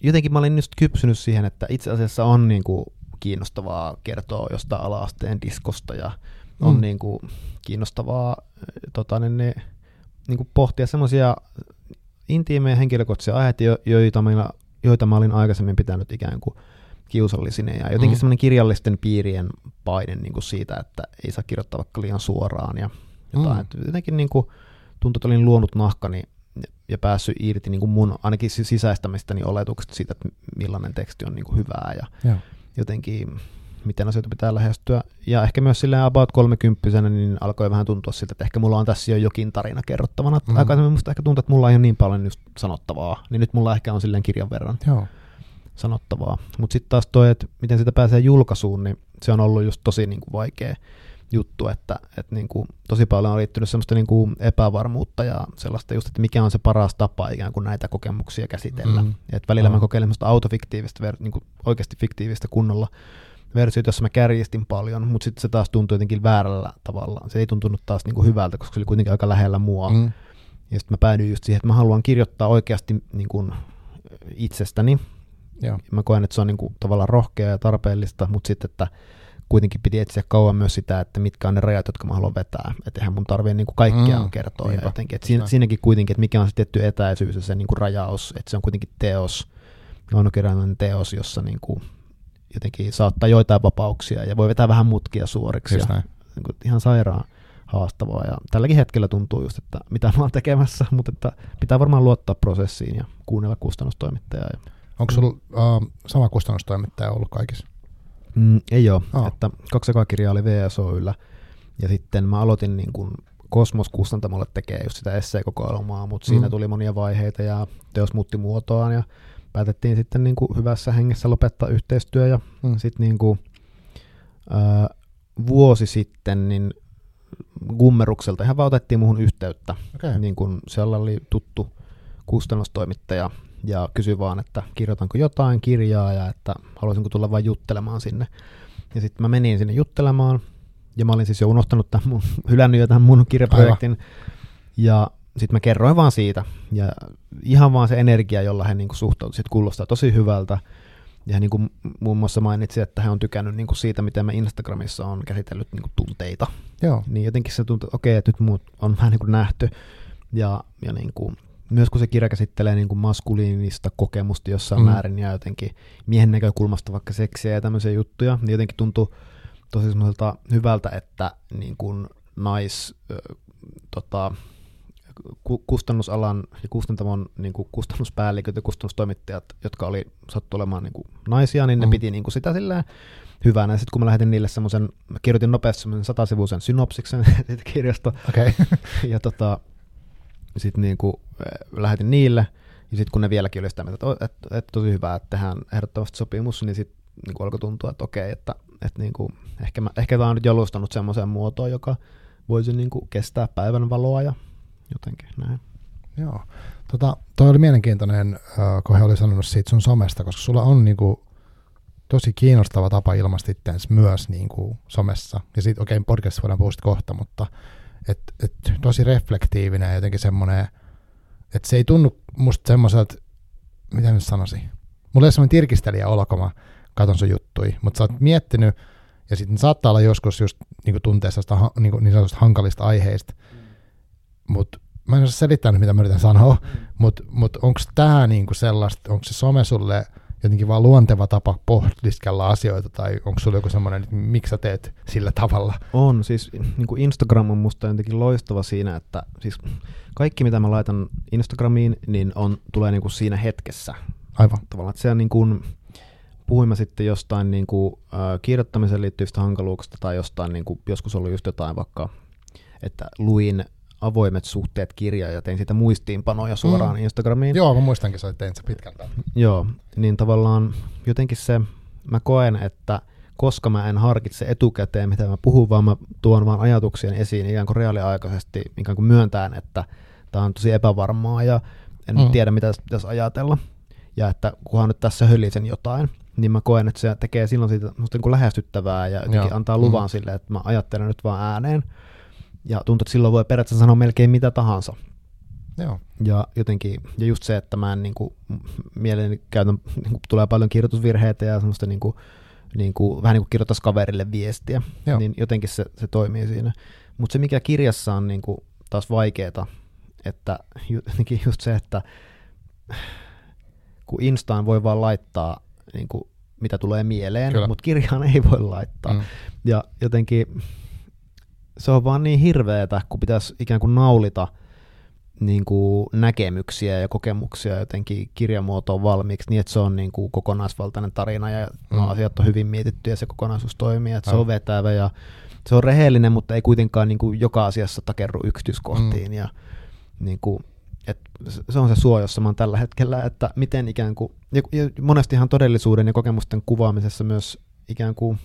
B: jotenkin mä olin just kypsynyt siihen, että itse asiassa on niin kuin, kiinnostavaa kertoa jostain alaasteen diskosta ja on mm. niin kuin kiinnostavaa tota, niin, niin, niin kuin pohtia semmoisia intiimejä henkilökohtaisia aiheita, joita, meillä, joita mä olin aikaisemmin pitänyt ikään kuin kiusallisina ja jotenkin mm. semmoinen kirjallisten piirien paine niin kuin siitä, että ei saa kirjoittaa vaikka liian suoraan ja jotain. Mm. Jotenkin niin kuin, tuntui, että olin luonut nahkani ja päässyt irti niin kuin mun ainakin sisäistämistäni oletuksesta siitä, että millainen teksti on niin kuin hyvää ja Joo. Jotenkin miten asioita pitää lähestyä. Ja ehkä myös silleen about 30 niin alkoi vähän tuntua siltä, että ehkä mulla on tässä jo jokin tarina kerrottavana. Mm. Aikaisemmin musta ehkä tuntuu, että mulla ei ole niin paljon just sanottavaa, niin nyt mulla ehkä on silleen kirjan verran Joo. sanottavaa. Mutta sitten taas toi, että miten sitä pääsee julkaisuun, niin se on ollut just tosi niin kuin vaikea juttu, että, että niin kuin, tosi paljon on liittynyt semmoista niin kuin epävarmuutta ja sellaista just, että mikä on se paras tapa ikään kuin näitä kokemuksia käsitellä. Mm. Et välillä mm. mä kokeilen semmoista autofiktiivistä, niin kuin oikeasti fiktiivistä kunnolla versiota, jossa mä kärjistin paljon, mutta sitten se taas tuntui jotenkin väärällä tavalla. Se ei tuntunut taas niin kuin hyvältä, koska se oli kuitenkin aika lähellä mua. Mm. Ja sitten mä päädyin just siihen, että mä haluan kirjoittaa oikeasti niin kuin itsestäni. Joo. Mä koen, että se on niin kuin tavallaan rohkea ja tarpeellista, mutta sitten, että kuitenkin piti etsiä kauan myös sitä, että mitkä on ne rajat, jotka mä haluan vetää. Että eihän mun tarvii niin kuin kaikkea mm, kertoa. jotenkin. Et siinä, siinäkin kuitenkin, että mikä on se tietty etäisyys ja se niin kuin rajaus, että se on kuitenkin teos, on teos, jossa niin kuin jotenkin saattaa joitain vapauksia ja voi vetää vähän mutkia suoriksi. ja, niin kuin ihan sairaan haastavaa. Ja tälläkin hetkellä tuntuu just, että mitä mä oon tekemässä, mutta että pitää varmaan luottaa prosessiin ja kuunnella kustannustoimittajaa.
A: Onko sulla uh, sama kustannustoimittaja ollut kaikissa?
B: Mm, ei ole. Oh. Että kaksi kirjaa oli VSOYllä ja sitten mä aloitin niin kuin Kosmos kustantamolle tekee just sitä esseekokoelmaa, mutta mm. siinä tuli monia vaiheita ja teos muutti muotoaan ja päätettiin sitten niin kuin hyvässä hengessä lopettaa yhteistyö ja mm. sitten niin kuin, ää, vuosi sitten niin Gummerukselta ihan vaan otettiin muuhun yhteyttä. Okay. Niin kuin siellä oli tuttu kustannustoimittaja ja kysyi vaan, että kirjoitanko jotain kirjaa ja että haluaisinko tulla vain juttelemaan sinne. Ja sitten mä menin sinne juttelemaan ja mä olin siis jo unohtanut tämän mun, hylännyt jo tämän mun kirjaprojektin. Aivan. Ja sitten mä kerroin vaan siitä, ja ihan vaan se energia, jolla hän niinku suhtautuu, kuulostaa tosi hyvältä. Ja hän niinku muun muassa mainitsi, että hän on tykännyt niinku siitä, miten mä Instagramissa on käsitellyt niinku tunteita. Joo. Niin jotenkin se tuntuu, että okei, että nyt muut on vähän niinku nähty. Ja, ja niinku, myös kun se kirja käsittelee niinku maskuliinista kokemusta jossain mm. määrin ja jotenkin miehen näkökulmasta vaikka seksiä ja tämmöisiä juttuja, niin jotenkin tuntuu tosi hyvältä, että niin kuin nais, äh, tota, kustannusalan ja kustantamon niin kuin kustannuspäälliköt ja kustannustoimittajat, jotka oli sattu olemaan niin kuin naisia, niin ne mm. piti niin kuin sitä silleen hyvänä. Sitten kun mä lähetin niille semmoisen, kirjoitin nopeasti semmoisen satasivuisen synopsiksen kirjasta, okay. ja tota, sitten niin kuin, lähetin niille, ja sitten kun ne vieläkin oli sitä mieltä, että, että, että tosi hyvä, että tehdään ehdottomasti sopimus, niin sitten niin alkoi tuntua, että okei, että, että niin kuin, ehkä, mä, ehkä tämä on nyt jolustanut semmoiseen muotoon, joka voisi niin kuin kestää päivän valoa ja jotenkin näin.
A: Joo. Tota, toi oli mielenkiintoinen, kun he oli sanonut siitä sun somesta, koska sulla on niinku tosi kiinnostava tapa ilmaista myös niinku somessa. Ja sitten okei, okay, podcastissa voidaan puhua kohta, mutta et, et, tosi reflektiivinen ja jotenkin semmoinen, että se ei tunnu musta semmoiselta, mitä nyt sanoisin, mulla ei ole semmoinen tirkistelijä olo, kun mä katon sun juttui, mutta sä oot miettinyt, ja sitten saattaa olla joskus just niinku tunteessa niinku, niin sanotusta hankalista aiheista, mutta mä en osaa selittää mitä mä yritän sanoa, mm. mutta mut, onko tämä niinku sellaista, onko se some sulle jotenkin vaan luonteva tapa pohdiskella asioita, tai onko sulla joku semmoinen, että miksi sä teet sillä tavalla?
B: On, siis niin kuin Instagram on musta jotenkin loistava siinä, että siis kaikki mitä mä laitan Instagramiin, niin on, tulee niin kuin siinä hetkessä.
A: Aivan.
B: Tavallaan, että se on niin kuin, puhuimme sitten jostain niin kuin, äh, kirjoittamiseen liittyvistä hankaluuksista tai jostain, niin kuin, joskus ollut just jotain vaikka, että luin avoimet suhteet kirja ja tein siitä muistiinpanoja suoraan mm. Instagramiin.
A: Joo, mä muistankin, että tein se pitkältä.
B: Joo, niin tavallaan jotenkin se, mä koen, että koska mä en harkitse etukäteen, mitä mä puhun, vaan mä tuon vaan ajatuksia esiin ikään kuin reaaliaikaisesti, ikään kuin myöntään, että tämä on tosi epävarmaa ja en mm. tiedä, mitä pitäisi ajatella. Ja että kunhan nyt tässä hölisen jotain, niin mä koen, että se tekee silloin siitä niin kuin lähestyttävää ja jotenkin Joo. antaa luvan mm. sille, että mä ajattelen nyt vaan ääneen. Ja tuntuu, että silloin voi periaatteessa sanoa melkein mitä tahansa. Joo. Ja jotenkin, ja just se, että mä en niin kuin, mielelläni käytän, niin kuin, tulee paljon kirjoitusvirheitä ja semmoista niin kuin, niin kuin, vähän niin kuin kirjoittaisi kaverille viestiä, Joo. niin jotenkin se, se toimii siinä. Mutta se, mikä kirjassa on niin kuin, taas vaikeaa, että jotenkin just se, että kun Instaan voi vaan laittaa niin kuin, mitä tulee mieleen, mutta kirjaan ei voi laittaa. Mm. Ja jotenkin se on vaan niin hirveetä, kun pitäisi ikään kuin naulita niin kuin näkemyksiä ja kokemuksia jotenkin kirjamuotoon valmiiksi niin, että se on niin kuin kokonaisvaltainen tarina ja mm. no, asiat on hyvin mietitty ja se kokonaisuus toimii, että se on vetävä ja se on rehellinen, mutta ei kuitenkaan niin kuin joka asiassa takerru yksityiskohtiin mm. ja niin kuin, et se on se suo, jossa mä oon tällä hetkellä, että miten ikään kuin, ja, ja monestihan todellisuuden ja kokemusten kuvaamisessa myös ikään kuin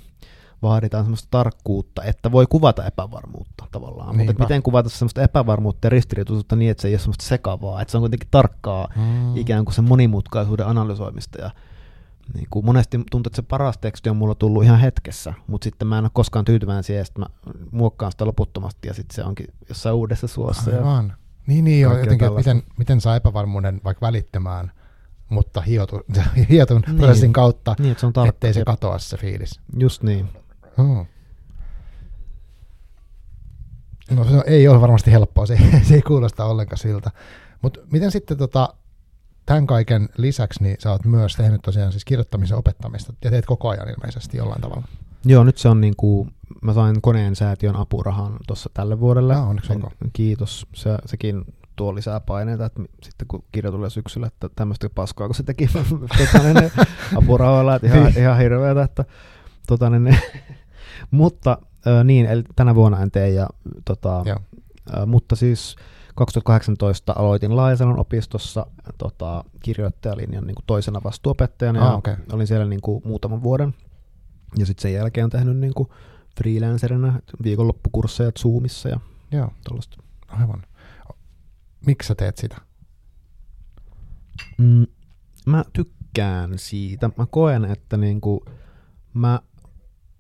B: vaaditaan semmoista tarkkuutta, että voi kuvata epävarmuutta tavallaan. Mutta miten kuvata semmoista epävarmuutta ja ristiriitaisuutta niin, että se ei ole semmoista sekavaa, että se on kuitenkin tarkkaa mm. ikään kuin sen monimutkaisuuden analysoimista ja niin kuin monesti tuntuu, että se paras teksti on mulla tullut ihan hetkessä, mutta sitten mä en ole koskaan tyytyväinen siihen, että mä muokkaan sitä loputtomasti ja sitten se onkin jossain uudessa suossa.
A: Aivan. Ja niin, niin joo, jotenkin, että miten, miten saa epävarmuuden vaikka välittämään, mutta hiotu, hiotun niin. prosessin kautta, niin, että se on tarkka, ettei se katoa se fiilis.
B: Just niin.
A: Hmm. No se ei ole varmasti helppoa, se, se ei kuulosta ollenkaan siltä. Mutta miten sitten tota, tämän kaiken lisäksi, niin sä oot myös tehnyt tosiaan siis kirjoittamisen opettamista ja teet koko ajan ilmeisesti jollain tavalla.
B: Joo, nyt se on niin kuin, mä sain koneen säätiön apurahan tuossa tälle vuodelle.
A: Ah, onneksi onko.
B: Kiitos, se, sekin tuo lisää paineita, että sitten kun kirja tulee syksyllä, että tämmöistä paskaa, kun se teki tota, niin, apurahoilla, että ihan, ihan hirveätä, että tota, niin, mutta äh, niin, eli tänä vuonna en tee, ja, tota, äh, mutta siis 2018 aloitin Laisanon opistossa tota, kirjoittajalinjan niin kuin toisena vastuopettajana, ah, ja okay. olin siellä niin kuin, muutaman vuoden, ja sitten sen jälkeen on tehnyt niin kuin, freelancerina viikonloppukursseja Zoomissa ja
A: Joo.
B: tuollaista.
A: Aivan. Miksi sä teet sitä?
B: Mm, mä tykkään siitä. Mä koen, että niinku, mä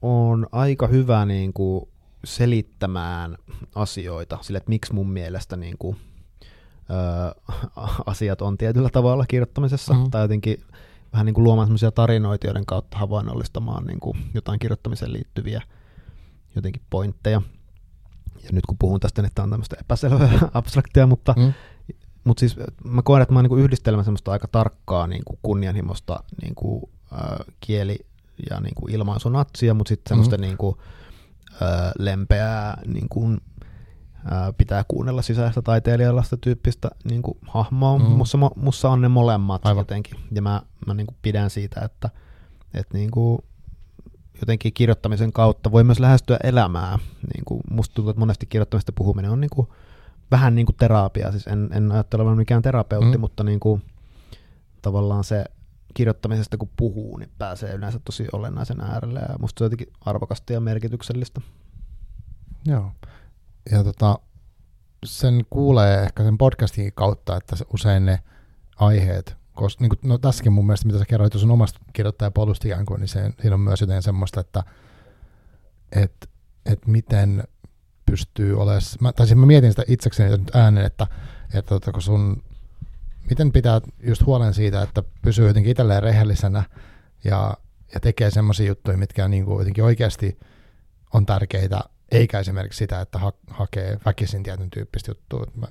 B: oon aika hyvä niinku, selittämään asioita sille, että miksi mun mielestä niinku, ö, asiat on tietyllä tavalla kirjoittamisessa, mm-hmm. tai jotenkin vähän niin kuin luomaan sellaisia tarinoita, joiden kautta havainnollistamaan niin kuin jotain kirjoittamiseen liittyviä jotenkin pointteja. Ja nyt kun puhun tästä, niin tämä on tämmöistä epäselvää abstraktia, mutta, mm. mutta siis mä koen, että mä oon niin yhdistelmä semmoista aika tarkkaa niin kuin kunnianhimosta niin kuin, äh, kieli- ja niin kuin ilmaisunatsia, mutta sitten semmoista mm. niin kuin, äh, lempeää niin kuin, äh, pitää kuunnella sisäistä taiteilijalaista tyyppistä niin kuin, hahmoa. Mm. Mussa, mussa on ne molemmat Aivan. jotenkin, ja mä, mä niin kuin pidän siitä, että, että niin kuin, jotenkin kirjoittamisen kautta voi myös lähestyä elämää. Niin kuin musta tuntuu, että monesti kirjoittamista puhuminen on niin kuin, vähän niin kuin terapia. Siis en, en ajattele olevan mikään terapeutti, mm. mutta niin kuin, tavallaan se kirjoittamisesta kun puhuu, niin pääsee yleensä tosi olennaisen äärelle ja musta se on jotenkin arvokasta ja merkityksellistä.
A: Joo. Ja tota, sen kuulee ehkä sen podcastin kautta, että usein ne aiheet, koska niin kuin, no tässäkin mun mielestä, mitä sä kerroit sun omasta kirjoittajapolusta ikään kuin, niin se, siinä on myös jotain semmoista, että et, et miten pystyy olemaan, tai siis mä mietin sitä itsekseni nyt äänen, että, että tota, kun sun, miten pitää just huolen siitä, että pysyy jotenkin itselleen rehellisenä ja, ja tekee semmoisia juttuja, mitkä niin kuin jotenkin oikeasti on tärkeitä, eikä esimerkiksi sitä, että ha- hakee väkisin tietyn tyyppistä juttua. Mä,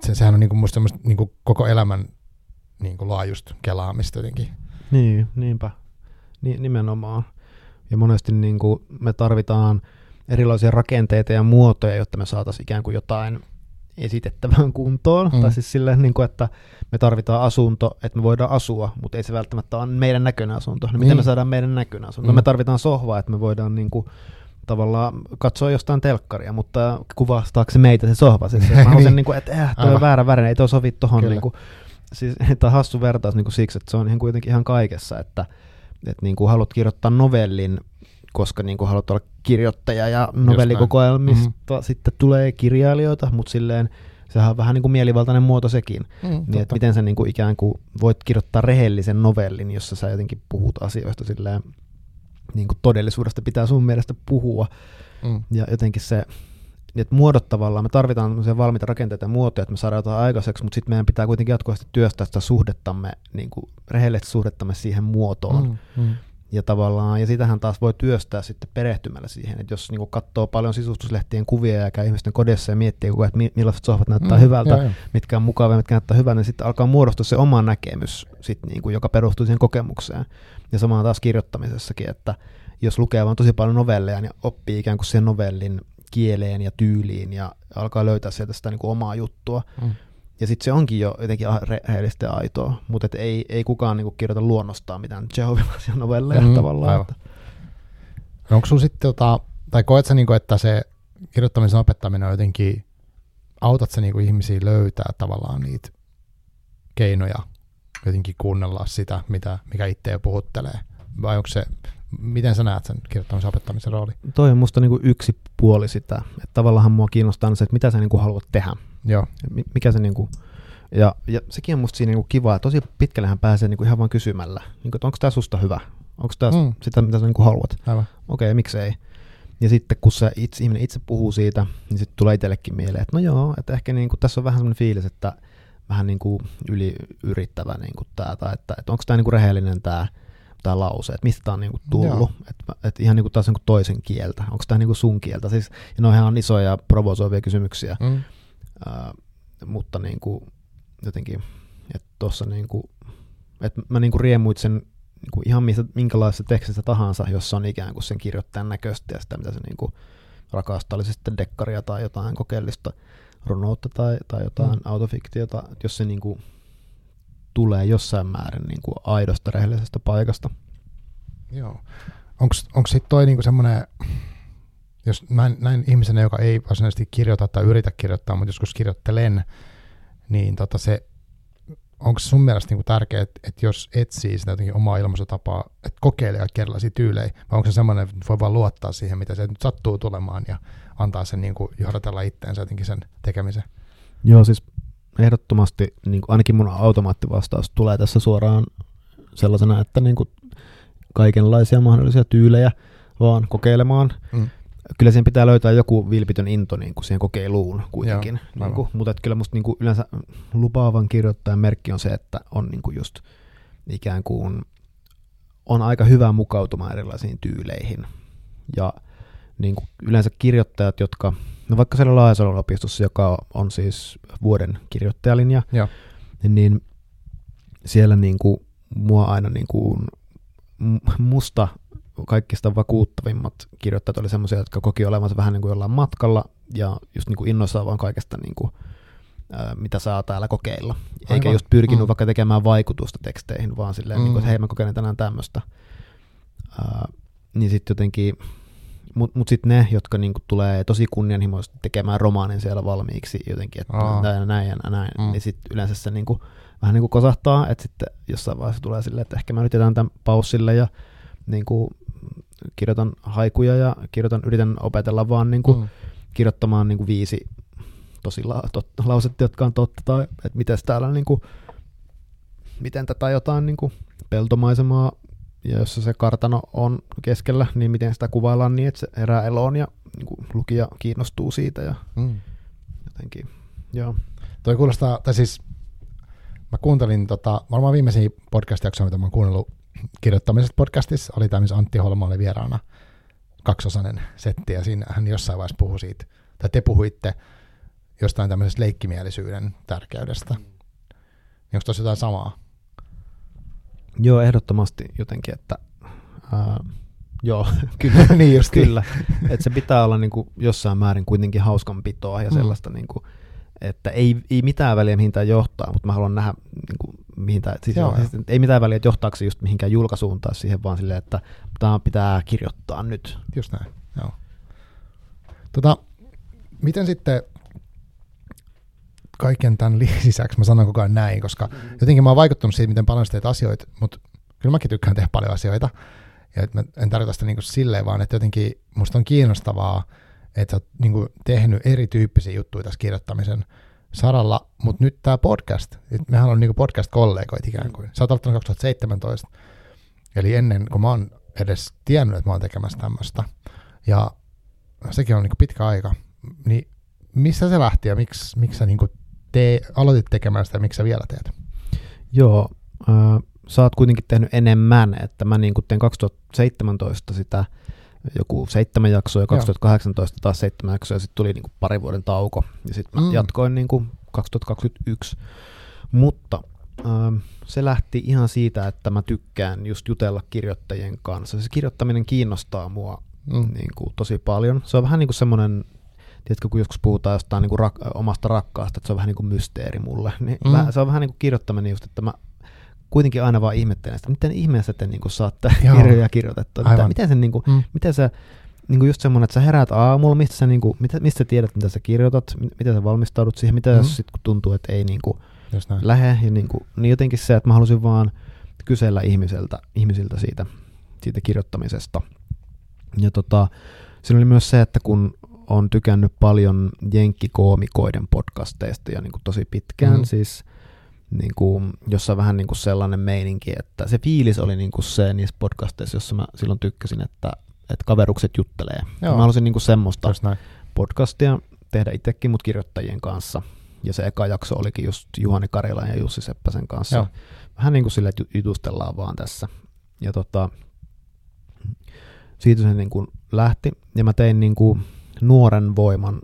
A: se, sehän on niin kuin musta semmoista niin kuin koko elämän niin kuin laajusta kelaamista jotenkin.
B: Niin, niinpä. Ni, nimenomaan. Ja monesti niin kuin me tarvitaan erilaisia rakenteita ja muotoja, jotta me saataisiin ikään kuin jotain esitettävään kuntoon. Mm. Tai siis silleen, niin kuin, että me tarvitaan asunto, että me voidaan asua, mutta ei se välttämättä ole meidän näköinen asunto. No, niin. miten me saadaan meidän näköinen asunto? Mm. Me tarvitaan sohvaa, että me voidaan niin kuin, tavallaan katsoa jostain telkkaria, mutta kuvastaako se meitä se sohva? Siis, mä haluaisin, niin kuin, että äh, tuo on väärä väri, ei tuo sovi tuohon. Niin kuin, siis, tämä on hassu vertaus niin kuin siksi, että se on ihan kuitenkin ihan kaikessa, että, että niin kuin haluat kirjoittaa novellin, koska niin kuin haluat olla kirjoittaja ja novellikokoelmista mm-hmm. sitten tulee kirjailijoita, mutta silleen sehän on vähän niin kuin mielivaltainen muoto sekin. Mm, niin, että miten sä niin kuin ikään kuin voit kirjoittaa rehellisen novellin, jossa sä jotenkin puhut asioista silleen, niin kuin todellisuudesta pitää sun mielestä puhua. Mm. Ja jotenkin se, että muodot tavallaan, me tarvitaan valmiita rakenteita ja muotoja, että me saadaan jotain aikaiseksi, mutta sitten meidän pitää kuitenkin jatkuvasti työstää sitä suhdettamme, niin kuin rehellistä suhdettamme siihen muotoon. Mm, mm. Ja tavallaan, ja sitähän taas voi työstää sitten perehtymällä siihen, että jos niin katsoo paljon sisustuslehtien kuvia ja käy ihmisten kodissa ja miettii että millaiset sohvat näyttää mm, hyvältä, joo, joo. mitkä on mukavia, mitkä näyttää hyvältä, niin sitten alkaa muodostua se oma näkemys, sit niin kuin, joka perustuu siihen kokemukseen. Ja sama taas kirjoittamisessakin, että jos lukee vaan tosi paljon novelleja, niin oppii ikään kuin sen novellin kieleen ja tyyliin ja alkaa löytää sieltä sitä niin kuin omaa juttua. Mm. Ja sitten se onkin jo jotenkin rehellistä ja aitoa, mutta et ei, ei kukaan niinku kirjoita luonnostaan mitään Jehovilaisia novelleja mm, tavallaan. Että.
A: Onko sulla sitten, tota, tai koet sä, niinku, että se kirjoittamisen opettaminen on jotenkin, autat sä niinku ihmisiä löytää tavallaan niitä keinoja jotenkin kuunnella sitä, mitä, mikä itseä puhuttelee? Vai onko se, miten sä näet sen kirjoittamisen opettamisen rooli?
B: Toi on musta niinku yksi puoli sitä, että tavallaan mua kiinnostaa se, että mitä sä niinku haluat tehdä
A: Joo.
B: Mikä se niinku, ja, ja sekin on musta siinä niinku kivaa, tosi pitkällehän pääsee niinku ihan vain kysymällä, niinku, että onko tämä susta hyvä, onko tämä mm. sitä, mitä sä niinku haluat. Okei, okay, miksei. Ja sitten kun se itse, ihminen itse puhuu siitä, niin sitten tulee itsellekin mieleen, että no joo, että ehkä niinku, tässä on vähän sellainen fiilis, että vähän niinku yli yrittävä niinku tämä, tai että, että onko tämä niinku rehellinen tämä tämä lause, että mistä tämä on niinku tullut, että et ihan niinku taas niinku toisen kieltä, onko tämä niinku sun kieltä, siis, ja ne on isoja provosoivia kysymyksiä, mm. Ää, mutta niin kuin, jotenkin, että tuossa niin kuin, että mä niin kuin riemuit sen niin kuin ihan mistä, minkälaisessa tekstissä tahansa, jossa on ikään kuin sen kirjoittajan näköistä ja sitä, mitä se niin kuin rakastaa, oli se sitten dekkaria tai jotain kokeellista runoutta tai, tai jotain mm. autofiktiota, jos se niin kuin tulee jossain määrin niin kuin aidosta, rehellisestä paikasta.
A: Joo. Onko sitten toi niinku semmoinen jos näin, näin ihmisenä, joka ei varsinaisesti kirjoita tai yritä kirjoittaa, mutta joskus kirjoittelen, niin tota se, onko sun mielestä niin tärkeää, että, että jos etsii sitä jotenkin omaa ilmaisutapaa, että kokeilee erilaisia tyylejä, vai onko se semmoinen, että voi vaan luottaa siihen, mitä se nyt sattuu tulemaan ja antaa sen niin kuin johdatella itteensä jotenkin sen tekemisen?
B: Joo, siis ehdottomasti niin kuin ainakin mun automaattivastaus tulee tässä suoraan sellaisena, että niin kuin kaikenlaisia mahdollisia tyylejä vaan kokeilemaan. Mm kyllä siihen pitää löytää joku vilpitön into niin kuin siihen kokeiluun kuitenkin. Joo, niin kuin, mutta kyllä musta niin kuin yleensä lupaavan kirjoittajan merkki on se, että on niin kuin just ikään kuin on aika hyvä mukautumaan erilaisiin tyyleihin. Ja niin kuin yleensä kirjoittajat, jotka, no vaikka siellä Laajasalon opistossa, joka on siis vuoden kirjoittajalinja, Joo. niin siellä niin kuin mua aina niin kuin musta kaikista vakuuttavimmat kirjoittajat oli semmoisia, jotka koki olevansa vähän niin kuin jollain matkalla ja just niin kuin innoissaan vaan kaikesta, niin kuin, mitä saa täällä kokeilla. Aivan. Eikä just pyrkinyt mm. vaikka tekemään vaikutusta teksteihin, vaan silleen, mm. niin kuin, että hei mä kokeilen tänään tämmöistä. niin sitten jotenkin, mutta mut sitten ne, jotka niin kuin tulee tosi kunnianhimoisesti tekemään romaanin siellä valmiiksi jotenkin, että Aa. näin ja näin ja näin, mm. niin sitten yleensä se niin kuin, vähän niin kuin kosahtaa, että sitten jossain vaiheessa tulee silleen, että ehkä mä nyt jätän tämän paussille ja niin kuin kirjoitan haikuja ja kirjoitan, yritän opetella vaan niin kuin, mm. kirjoittamaan niin kuin viisi tosi la, tot, lausetta, jotka on totta, tai että miten täällä niin kuin, miten tätä jotain niin kuin peltomaisemaa, ja jos se kartano on keskellä, niin miten sitä kuvaillaan niin, että se herää eloon ja niin kuin, lukija kiinnostuu siitä ja mm. jotenkin, joo.
A: Toi kuulostaa, tai siis mä kuuntelin tota, varmaan viimeisiä podcast-jaksoja, mitä mä oon kuunnellut kirjoittamisesta podcastissa oli tämä, missä Antti Holma oli vieraana kaksosainen setti, ja siinä hän jossain vaiheessa puhui siitä, tai te puhuitte jostain tämmöisestä leikkimielisyyden tärkeydestä. Niin onko tuossa jotain samaa?
B: Joo, ehdottomasti jotenkin, että ää, joo, kyllä, niin just kyllä. että se pitää olla niin kuin jossain määrin kuitenkin hauskanpitoa ja mm. sellaista, niin kuin, että ei, ei mitään väliä mihin tämä johtaa, mutta mä haluan nähdä niin kuin, mihin tää, siis, Joo, siis, ei mitään väliä, että johtaako se just mihinkään julkaisuun tai siihen, vaan silleen, että tämä pitää kirjoittaa nyt.
A: Just näin, joo. Tota, miten sitten kaiken tämän lisäksi, mä sanon koko ajan näin, koska mm-hmm. jotenkin mä oon vaikuttunut siitä, miten paljon teet asioita, mutta kyllä mäkin tykkään tehdä paljon asioita. Ja mä en tarkoita sitä niin silleen, vaan että jotenkin musta on kiinnostavaa, että sä oot niin tehnyt erityyppisiä juttuja tässä kirjoittamisen saralla, mutta nyt tämä podcast, mehän on niinku podcast-kollegoit ikään kuin. Sä oot aloittanut 2017, eli ennen kuin mä oon edes tiennyt, että mä oon tekemässä tämmöistä. Ja sekin on niinku pitkä aika. Niin missä se lähti ja miksi, miksi sä niinku te, aloitit tekemään sitä ja miksi sä vielä teet?
B: Joo, äh, sä oot kuitenkin tehnyt enemmän, että mä niinku tein 2017 sitä joku seitsemän jaksoa ja 2018 Joo. taas seitsemän jaksoa ja sitten tuli niinku pari vuoden tauko ja sitten mä mm. jatkoin niinku 2021. Mutta ähm, se lähti ihan siitä, että mä tykkään just jutella kirjoittajien kanssa. Se kirjoittaminen kiinnostaa mua mm. niin kuin, tosi paljon. Se on vähän niin kuin semmoinen tiedätkö, kun joskus puhutaan jostain niin kuin rak- omasta rakkaasta, että se on vähän niin kuin mysteeri mulle, niin
A: Mm.
B: se on vähän niin kuin kirjoittaminen just, että mä kuitenkin aina vaan ihmettelen sitä, miten ihmeessä te niin kuin saatte
A: Joo.
B: kirjoja kirjoitettua, mitä, miten se niin kuin,
A: Mm.
B: miten sä, niin kuin just semmoinen, että sä heräät aamulla, mistä sä, niin kuin, mitä, mistä sä tiedät, mitä sä kirjoitat, mi- miten sä valmistaudut siihen, mitä
A: Mm.
B: jos sit kun tuntuu, että ei niin kuin,
A: näin.
B: lähe, ja niin, kuin, niin jotenkin se, että mä halusin vaan kysellä ihmiseltä, ihmisiltä siitä, siitä kirjoittamisesta. Ja tota, siinä oli myös se, että kun on tykännyt paljon jenkkikoomikoiden podcasteista ja niin kuin tosi pitkään, mm. siis niin kuin, jossa vähän niin kuin sellainen meininki, että se fiilis oli niin kuin se niissä podcasteissa, jossa mä silloin tykkäsin, että, että kaverukset juttelee.
A: Joo.
B: Mä halusin niin kuin semmoista podcastia tehdä itsekin, mutta kirjoittajien kanssa. Ja se eka jakso olikin just Juhani Karilan ja Jussi Seppäsen kanssa.
A: Joo.
B: Vähän niin kuin sille, että jutustellaan vaan tässä. Ja tota, siitä se niin kuin lähti. Ja mä tein niin kuin Nuoren Voiman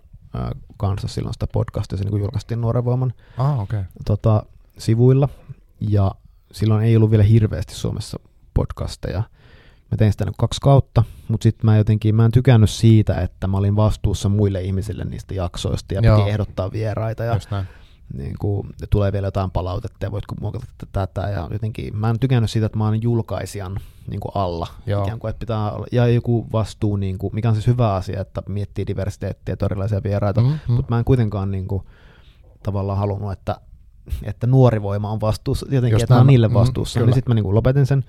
B: kanssa silloin sitä podcastia, se niin kuin julkaistiin Nuoren Voiman
A: Ah. Okay.
B: tota, sivuilla. Ja silloin ei ollut vielä hirveästi Suomessa podcasteja. Mä tein sitä niin kaksi kautta, mutta sitten mä jotenkin, mä en tykännyt siitä, että mä olin vastuussa muille ihmisille niistä jaksoista ja
A: Joo.
B: piti ehdottaa vieraita ja niin kuin, tulee vielä jotain palautetta ja voitko muokata tätä ja jotenkin mä en tykännyt siitä, että mä oon julkaisijan niin kuin alla.
A: Joo.
B: Ikään kuin, että pitää olla, ja joku vastuu, niin kuin, mikä on siis hyvä asia, että miettii diversiteettiä ja erilaisia vieraita,
A: Mm,
B: mm,
A: mm.
B: mutta mä en kuitenkaan niin kuin, tavallaan halunnut, että, että nuori voima on vastuussa, jotenkin,
A: Just
B: että
A: näin.
B: niille
A: Mm,
B: vastuussa.
A: kyllä.
B: niin sitten mä niin lopetin sen,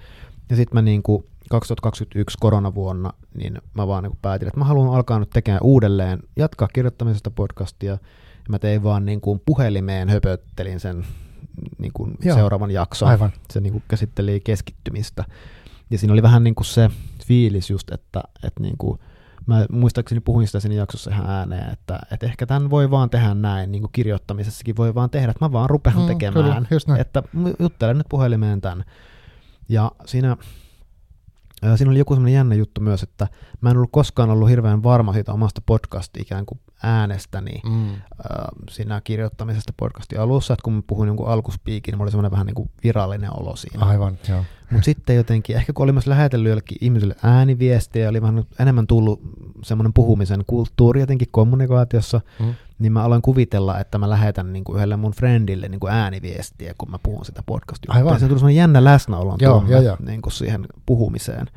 B: ja sitten mä niin kuin 2021 koronavuonna, niin mä vaan niin päätin, että mä haluan alkaa nyt tekemään uudelleen, jatkaa kirjoittamisesta podcastia, ja mä tein vaan niin kuin puhelimeen höpöttelin sen niin kuin
A: Joo.
B: seuraavan jakson.
A: Aivan.
B: Se niin kuin käsitteli keskittymistä. Ja siinä oli vähän niin kuin se fiilis just, että, että niin kuin, mä muistaakseni puhuin sitä siinä jaksossa ihan ääneen, että, että ehkä tämän voi vaan tehdä näin, niin kuin kirjoittamisessakin voi vaan tehdä, että mä vaan rupean
A: Mm,
B: tekemään,
A: kyllä, just näin.
B: että juttelen nyt puhelimeen tämän. Ja siinä, ää, siinä oli joku semmoinen jännä juttu myös, että mä en ollut koskaan ollut hirveän varma siitä omasta podcast ikään kuin äänestäni
A: Mm.
B: ää, siinä kirjoittamisesta podcastin alussa, että kun mä puhuin jonkun alkuspiikin, niin mulla oli semmoinen vähän niin kuin virallinen olo siinä.
A: Aivan, joo.
B: Mutta sitten jotenkin, ehkä kun oli myös lähetellyt jollekin ihmisille ääniviestejä, oli vähän enemmän tullut semmoinen puhumisen kulttuuri jotenkin kommunikaatiossa,
A: Mm.
B: niin mä aloin kuvitella, että mä lähetän niin kuin yhdelle mun friendille niin kuin ääniviestiä, kun mä puhun sitä podcastia.
A: Aivan.
B: Ja se tuli semmoinen jännä läsnäolon
A: Joo,
B: tunne
A: joo, joo.
B: Niin kuin siihen puhumiseen.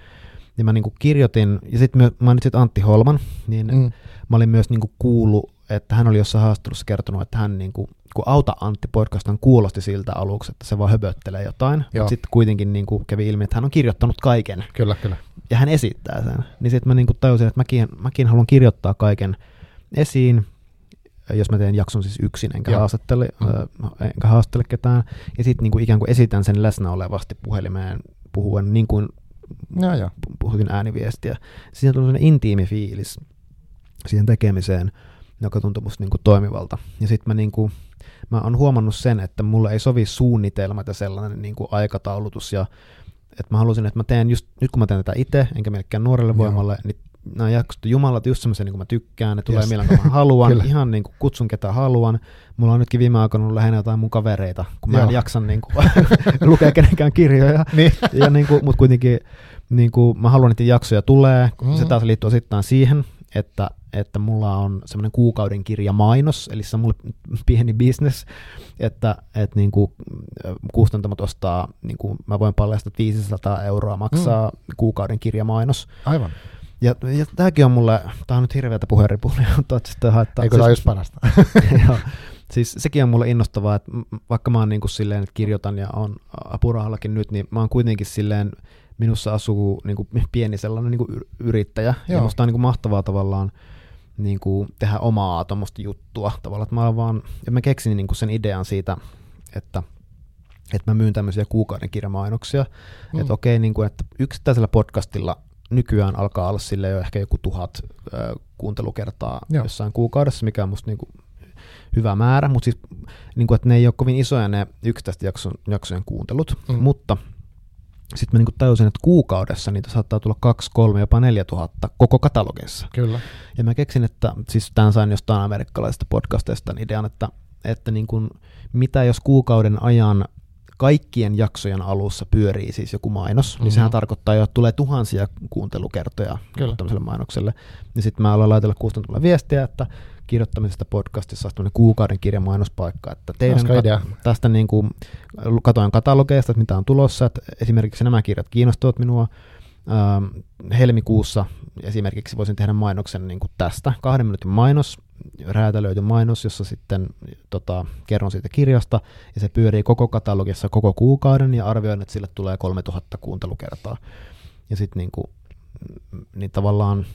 B: Ja mä niin kuin kirjoitin, ja sitten mä mainitsit Antti Holman, niin mm. Mä olin myös niin kuin kuullut, että hän oli jossain haastattelussa kertonut, että hän niin kuin, kun Auta Antti podcastan kuulosti siltä aluksi, että se vaan höböttelee jotain,
A: Joo.
B: mutta sitten kuitenkin niin kuin kävi ilmi, että hän on kirjoittanut kaiken
A: Kyllä, kyllä.
B: ja hän esittää sen. Niin sitten mä niin kuin tajusin, että mäkin, mäkin haluan kirjoittaa kaiken esiin, jos mä teen jakson siis yksin, enkä,
A: Joo.
B: haastattele,
A: Mm.
B: äh, enkä haastattele ketään, ja sitten niin ikään kuin esitän sen läsnä olevasti puhelimeen puhuen, niin kuin
A: Joo, joo.
B: puhutin ääniviestiä. Siinä tuli sellainen intiimi fiilis siihen tekemiseen, joka tuntui musta niin kuin toimivalta. Ja sitten mä, niin kuin, mä oon huomannut sen, että mulle ei sovi suunnitelmat ja sellainen niin kuin aikataulutus. Ja että mä halusin, että mä teen just, nyt kun mä teen tätä itse, enkä melkein nuorelle
A: Joo.
B: voimalle, niin nämä jaksot on jumalat just semmoisia, niin kuin mä tykkään, ne tulee
A: Yes.
B: milloin kun mä haluan, ihan niin kuin kutsun ketä haluan. Mulla on nytkin viime aikoina ollut lähinnä jotain mun kavereita, kun mä en
A: Joo.
B: jaksa niin kuin, lukea kenenkään kirjoja.
A: Niin.
B: Ja niin kuin, mutta kuitenkin niin kuin, mä haluan, että jaksoja tulee.
A: Mm.
B: Se taas liittyy osittain siihen, että, että mulla on semmoinen kuukauden kirja mainos, eli se on mulle pieni business, että, että niin kuin, kustantamot ostaa, niin kuin, mä voin paljastaa, että 500 euroa maksaa mm. kuukauden kirja mainos.
A: Aivan.
B: Ja, ja tämäkin on mulle, tää on nyt hirveätä puheenripulia, mutta että sitä haittaa.
A: Eikö tämä ole just parasta?
B: Joo. Siis sekin on mulle innostavaa, että vaikka mä oon niin kuin silleen, että kirjoitan ja on apurahallakin nyt, niin mä oon kuitenkin silleen, minussa asuu niin kuin pieni sellainen niin kuin yrittäjä. Joo. Ja musta on niin kuin mahtavaa tavallaan niin kuin tehdä omaa tuommoista juttua. Tavallaan, että mä vaan, ja mä keksin niin kuin sen idean siitä, että että mä myyn tämmöisiä kuukauden kirjamainoksia. Mm. Että okei, niin kuin, että yksittäisellä podcastilla nykyään alkaa olla sille jo ehkä joku tuhat ö, kuuntelukertaa
A: Joo.
B: jossain kuukaudessa, mikä on musta niin kuin hyvä määrä, mutta siis niin kuin, että ne ei ole kovin isoja ne yksittäisten jakson, jaksojen kuuntelut, mm. Mutta sitten mä niin kuin tajusin, että kuukaudessa niitä saattaa tulla 2, 3, jopa 4 tuhatta koko katalogissa.
A: Kyllä.
B: Ja mä keksin, että siis tämän sain jostain amerikkalaisesta podcasteista idean, että, että niin kuin, mitä jos kuukauden ajan kaikkien jaksojen alussa pyörii siis joku mainos, mm-hmm. niin sehän tarkoittaa jo, että tulee tuhansia kuuntelukertoja Kyllä. tämmöiselle mainokselle. Ja sitten mä aloin laitella kustantamolle viestiä, että kirjoittamisesta podcastissa on kuukauden kirjan mainospaikka. Että teidän kat- tästä niin kuin, katoin katalogeista, että mitä on tulossa, että esimerkiksi nämä kirjat kiinnostavat minua. Ähm, helmikuussa esimerkiksi voisin tehdä mainoksen niin kuin tästä, kahden minuutin mainos, räätälöity mainos, jossa sitten tota, kerron siitä kirjasta, ja se pyörii koko katalogissa koko kuukauden, ja arvioin, että sille tulee 3000 kuuntelukertaa. Ja sitten niin kuin, niin tavallaan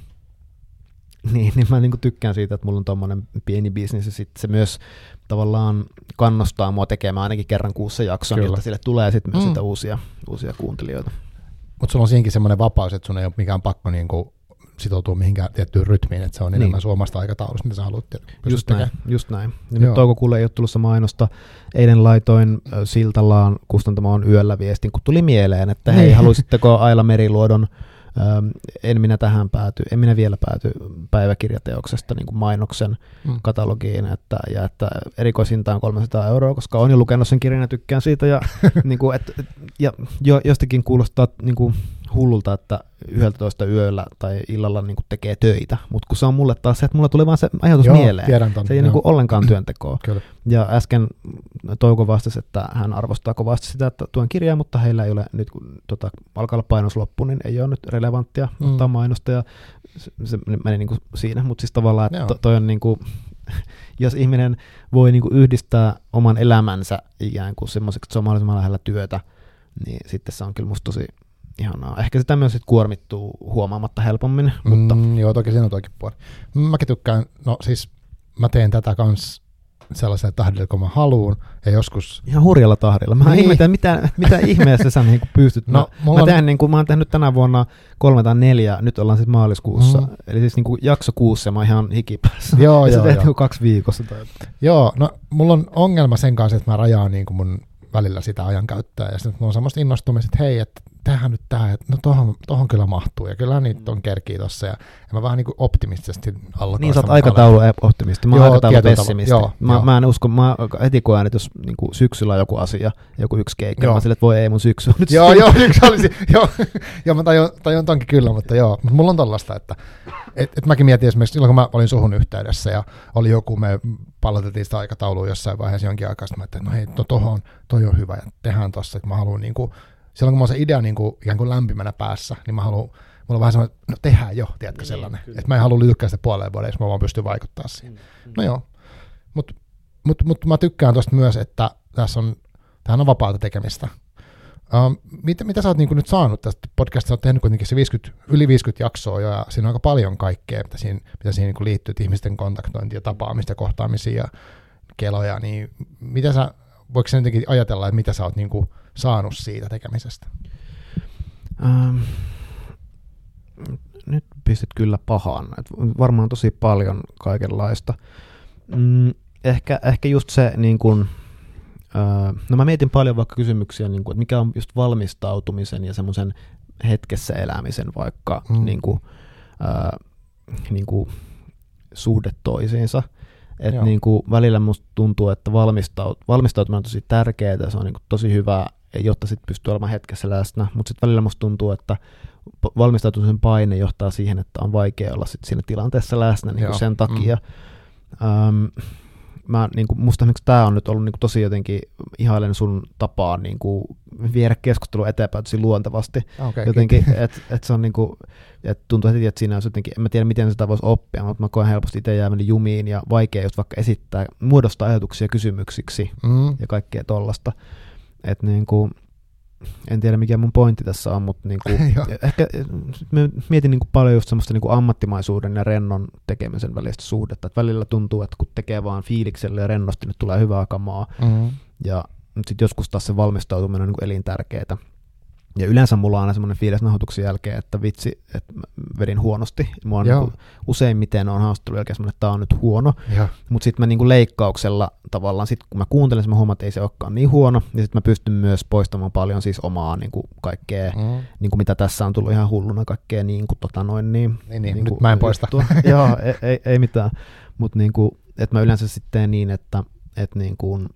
B: niin, niin mä niinku tykkään siitä, että mulla on tommonen pieni bisnes ja sitten se myös tavallaan kannustaa mua tekemään ainakin kerran kuussa jakson, Kyllä. jotta sille tulee sitten myös mm. sitä uusia, uusia kuuntelijoita.
A: Mutta sulla on siinäkin semmoinen vapaus, että sun ei ole mikään pakko niinku sitoutua mihinkään tiettyyn rytmiin, että se on niin. enemmän suomasta aikataulusta, mitä sä haluat
B: Just näin, just näin. Ja nyt toukokuulle ei ole tulossa mainosta. Eilen laitoin Siltalaan kustantamaan yöllä viestin, kun tuli mieleen, että hei, niin. haluaisitteko Aila Meriluodon en minä tähän pääty, en minä vielä pääty päiväkirjateoksesta niin kuin mainoksen mm. katalogiin, että, ja että erikoisinta on 300 euroa, koska on jo lukenut sen kirjan ja tykkään siitä, ja, niin kuin, et, ja jo, jostakin kuulostaa niin kuin, hullulta, että 11 yöllä tai illalla niin kuin tekee töitä, mutta kun se on mulle taas se, että mulla tuli vaan se ajatus Joo, mieleen. Ton, se ei niin kuin ollenkaan työntekoa. Kyllä. Ja äsken Touko vastasi, että hän arvostaa kovasti sitä, että tuen kirjaa, mutta heillä ei ole nyt, kun tota, alkaa olla painos loppu, niin ei ole nyt relevanttia mm. ottaa mainosta, ja se, se meni niin kuin siinä, mutta siis tavallaan, että to, toi on niin kuin, jos ihminen voi niin kuin yhdistää oman elämänsä ikään kuin semmoiseksi, että se on mahdollisimman lähellä työtä, niin sitten se on kyllä musta tosi ihanaa. Ehkä sitä myös sit kuormittuu huomaamatta helpommin. Mm, mutta...
A: Joo, toki siinä on toikin puoli. Mäkin tykkään, no siis mä teen tätä kans sellaisella tahdilla, kun mä haluun, ja joskus...
B: Ihan hurjalla tahdilla. Mä niin. ihmetän, mitä, mitä ihmeessä sä niin pystyt. No, mä, mä, on... teen, niin kuin, mä oon tehnyt tänä vuonna kolme tai neljä, nyt ollaan siis maaliskuussa, mm. eli siis niin kuin jakso kuussa, mä oon ihan hikipäässä. Joo, ja joo, joo. kaksi viikossa. Tai...
A: Joo, no mulla on ongelma sen kanssa, että mä rajaan niin kuin mun välillä sitä ajankäyttöä, ja sitten mulla on semmoista innostumista, että hei, että tehdään nyt tämä, että no tohon, tohon kyllä mahtuu, ja kyllä niitä on kerkiä tossa, ja, ja mä vähän niin kuin optimistisesti allokoin.
B: Niin, sä oot aikataulu optimisti, mä oon aikataulu pessimisti. Joo, mä, joo. mä, en usko, mä heti koen, että jos niin kuin syksyllä on joku asia, joku yksi keikka, joo. mä sille, että voi ei mun syksy
A: nyt Joo, joo, yksi olisi, joo, joo, mä tajun, tajun tonkin kyllä, mutta joo, mutta mulla on tollaista, että et, et mäkin mietin esimerkiksi silloin, kun mä olin suhun yhteydessä, ja oli joku, me palautettiin sitä aikataulua jossain vaiheessa jonkin aikaa, sitten mä että no hei, no tohon, toi on hyvä, ja tehdään tossa, että mä haluan niin kuin, silloin kun mulla on se idea niin kuin, ikään kuin lämpimänä päässä, niin mä haluan, mulla on vähän semmoinen, no tehdään jo, tiedätkö niin, sellainen. Kyllä. Että mä en halua lykkää sitä puoleen vuoden, jos mä vaan pystyn vaikuttaa siihen. Mm, mm. No joo, mutta mut, mut mä tykkään tosta myös, että tässä on, tämähän on vapaata tekemistä. Um, mitä, mitä sä oot niin nyt saanut tästä podcastista? Oot tehnyt kuitenkin se 50, yli 50 jaksoa jo, ja siinä on aika paljon kaikkea, mitä siinä, mitä siihen niin liittyy, ihmisten kontaktointia, tapaamista, kohtaamisia ja keloja, niin mitä sä, voiko sä jotenkin ajatella, että mitä sä oot niin kuin saanut siitä tekemisestä? Ähm,
B: nyt pistit kyllä pahaan. Et varmaan tosi paljon kaikenlaista. Mm, ehkä, ehkä just se, niin kun, äh, no mä mietin paljon vaikka kysymyksiä, niin kun, että mikä on just valmistautumisen ja semmoisen hetkessä elämisen vaikka mm. niin kun, äh, niin kun, suhde toisiinsa. Et niin kuin välillä musta tuntuu, että valmistaut, valmistautuminen on tosi tärkeää, se on niin kuin tosi hyvä jotta sitten pystyy olemaan hetkessä läsnä. Mutta sitten välillä musta tuntuu, että valmistautumisen paine johtaa siihen, että on vaikea olla sit siinä tilanteessa läsnä niin kuin sen takia. Mm. Um, mä, niin kuin, musta tämä on nyt ollut niin kuin, tosi jotenkin ihailen sun tapaa niin kuin, viedä keskustelu eteenpäin tosi luontevasti. Okay, jotenkin, että et se on niin kuin, et tuntuu heti, että siinä on jotenkin, en mä tiedä miten sitä voisi oppia, mutta mä koen helposti itse jäämäni jumiin ja vaikea just vaikka esittää, muodostaa ajatuksia kysymyksiksi mm. ja kaikkea tollasta. Et niin kuin, en tiedä mikä mun pointti tässä on, mutta niin kuin, ehkä mietin niin kuin paljon just semmoista niin kuin ammattimaisuuden ja rennon tekemisen välistä suhdetta. Et välillä tuntuu, että kun tekee vaan fiiliksellä ja rennosti, nyt tulee hyvää kamaa. Mm-hmm. Ja sitten joskus taas se valmistautuminen on niin elintärkeää. Ja yleensä mulla on aina semmoinen fiilis nauhoituksen jälkeen, että vitsi, että vedin huonosti. Mua on niin useimmiten on haastattelun jälkeen semmoinen, että tämä on nyt huono. Mutta sitten mä niin leikkauksella tavallaan, sit kun mä kuuntelen, mä huomaan, että ei se olekaan niin huono. Ja sitten mä pystyn myös poistamaan paljon siis omaa niin kuin kaikkea, mm. niin kuin mitä tässä on tullut ihan hulluna, kaikkea niin kuin tota noin. Niin,
A: niin, niin, niin nyt mä en poista.
B: Joo, ei, ei, ei mitään. Mutta niin että mä yleensä sitten niin, että, että niin kuin,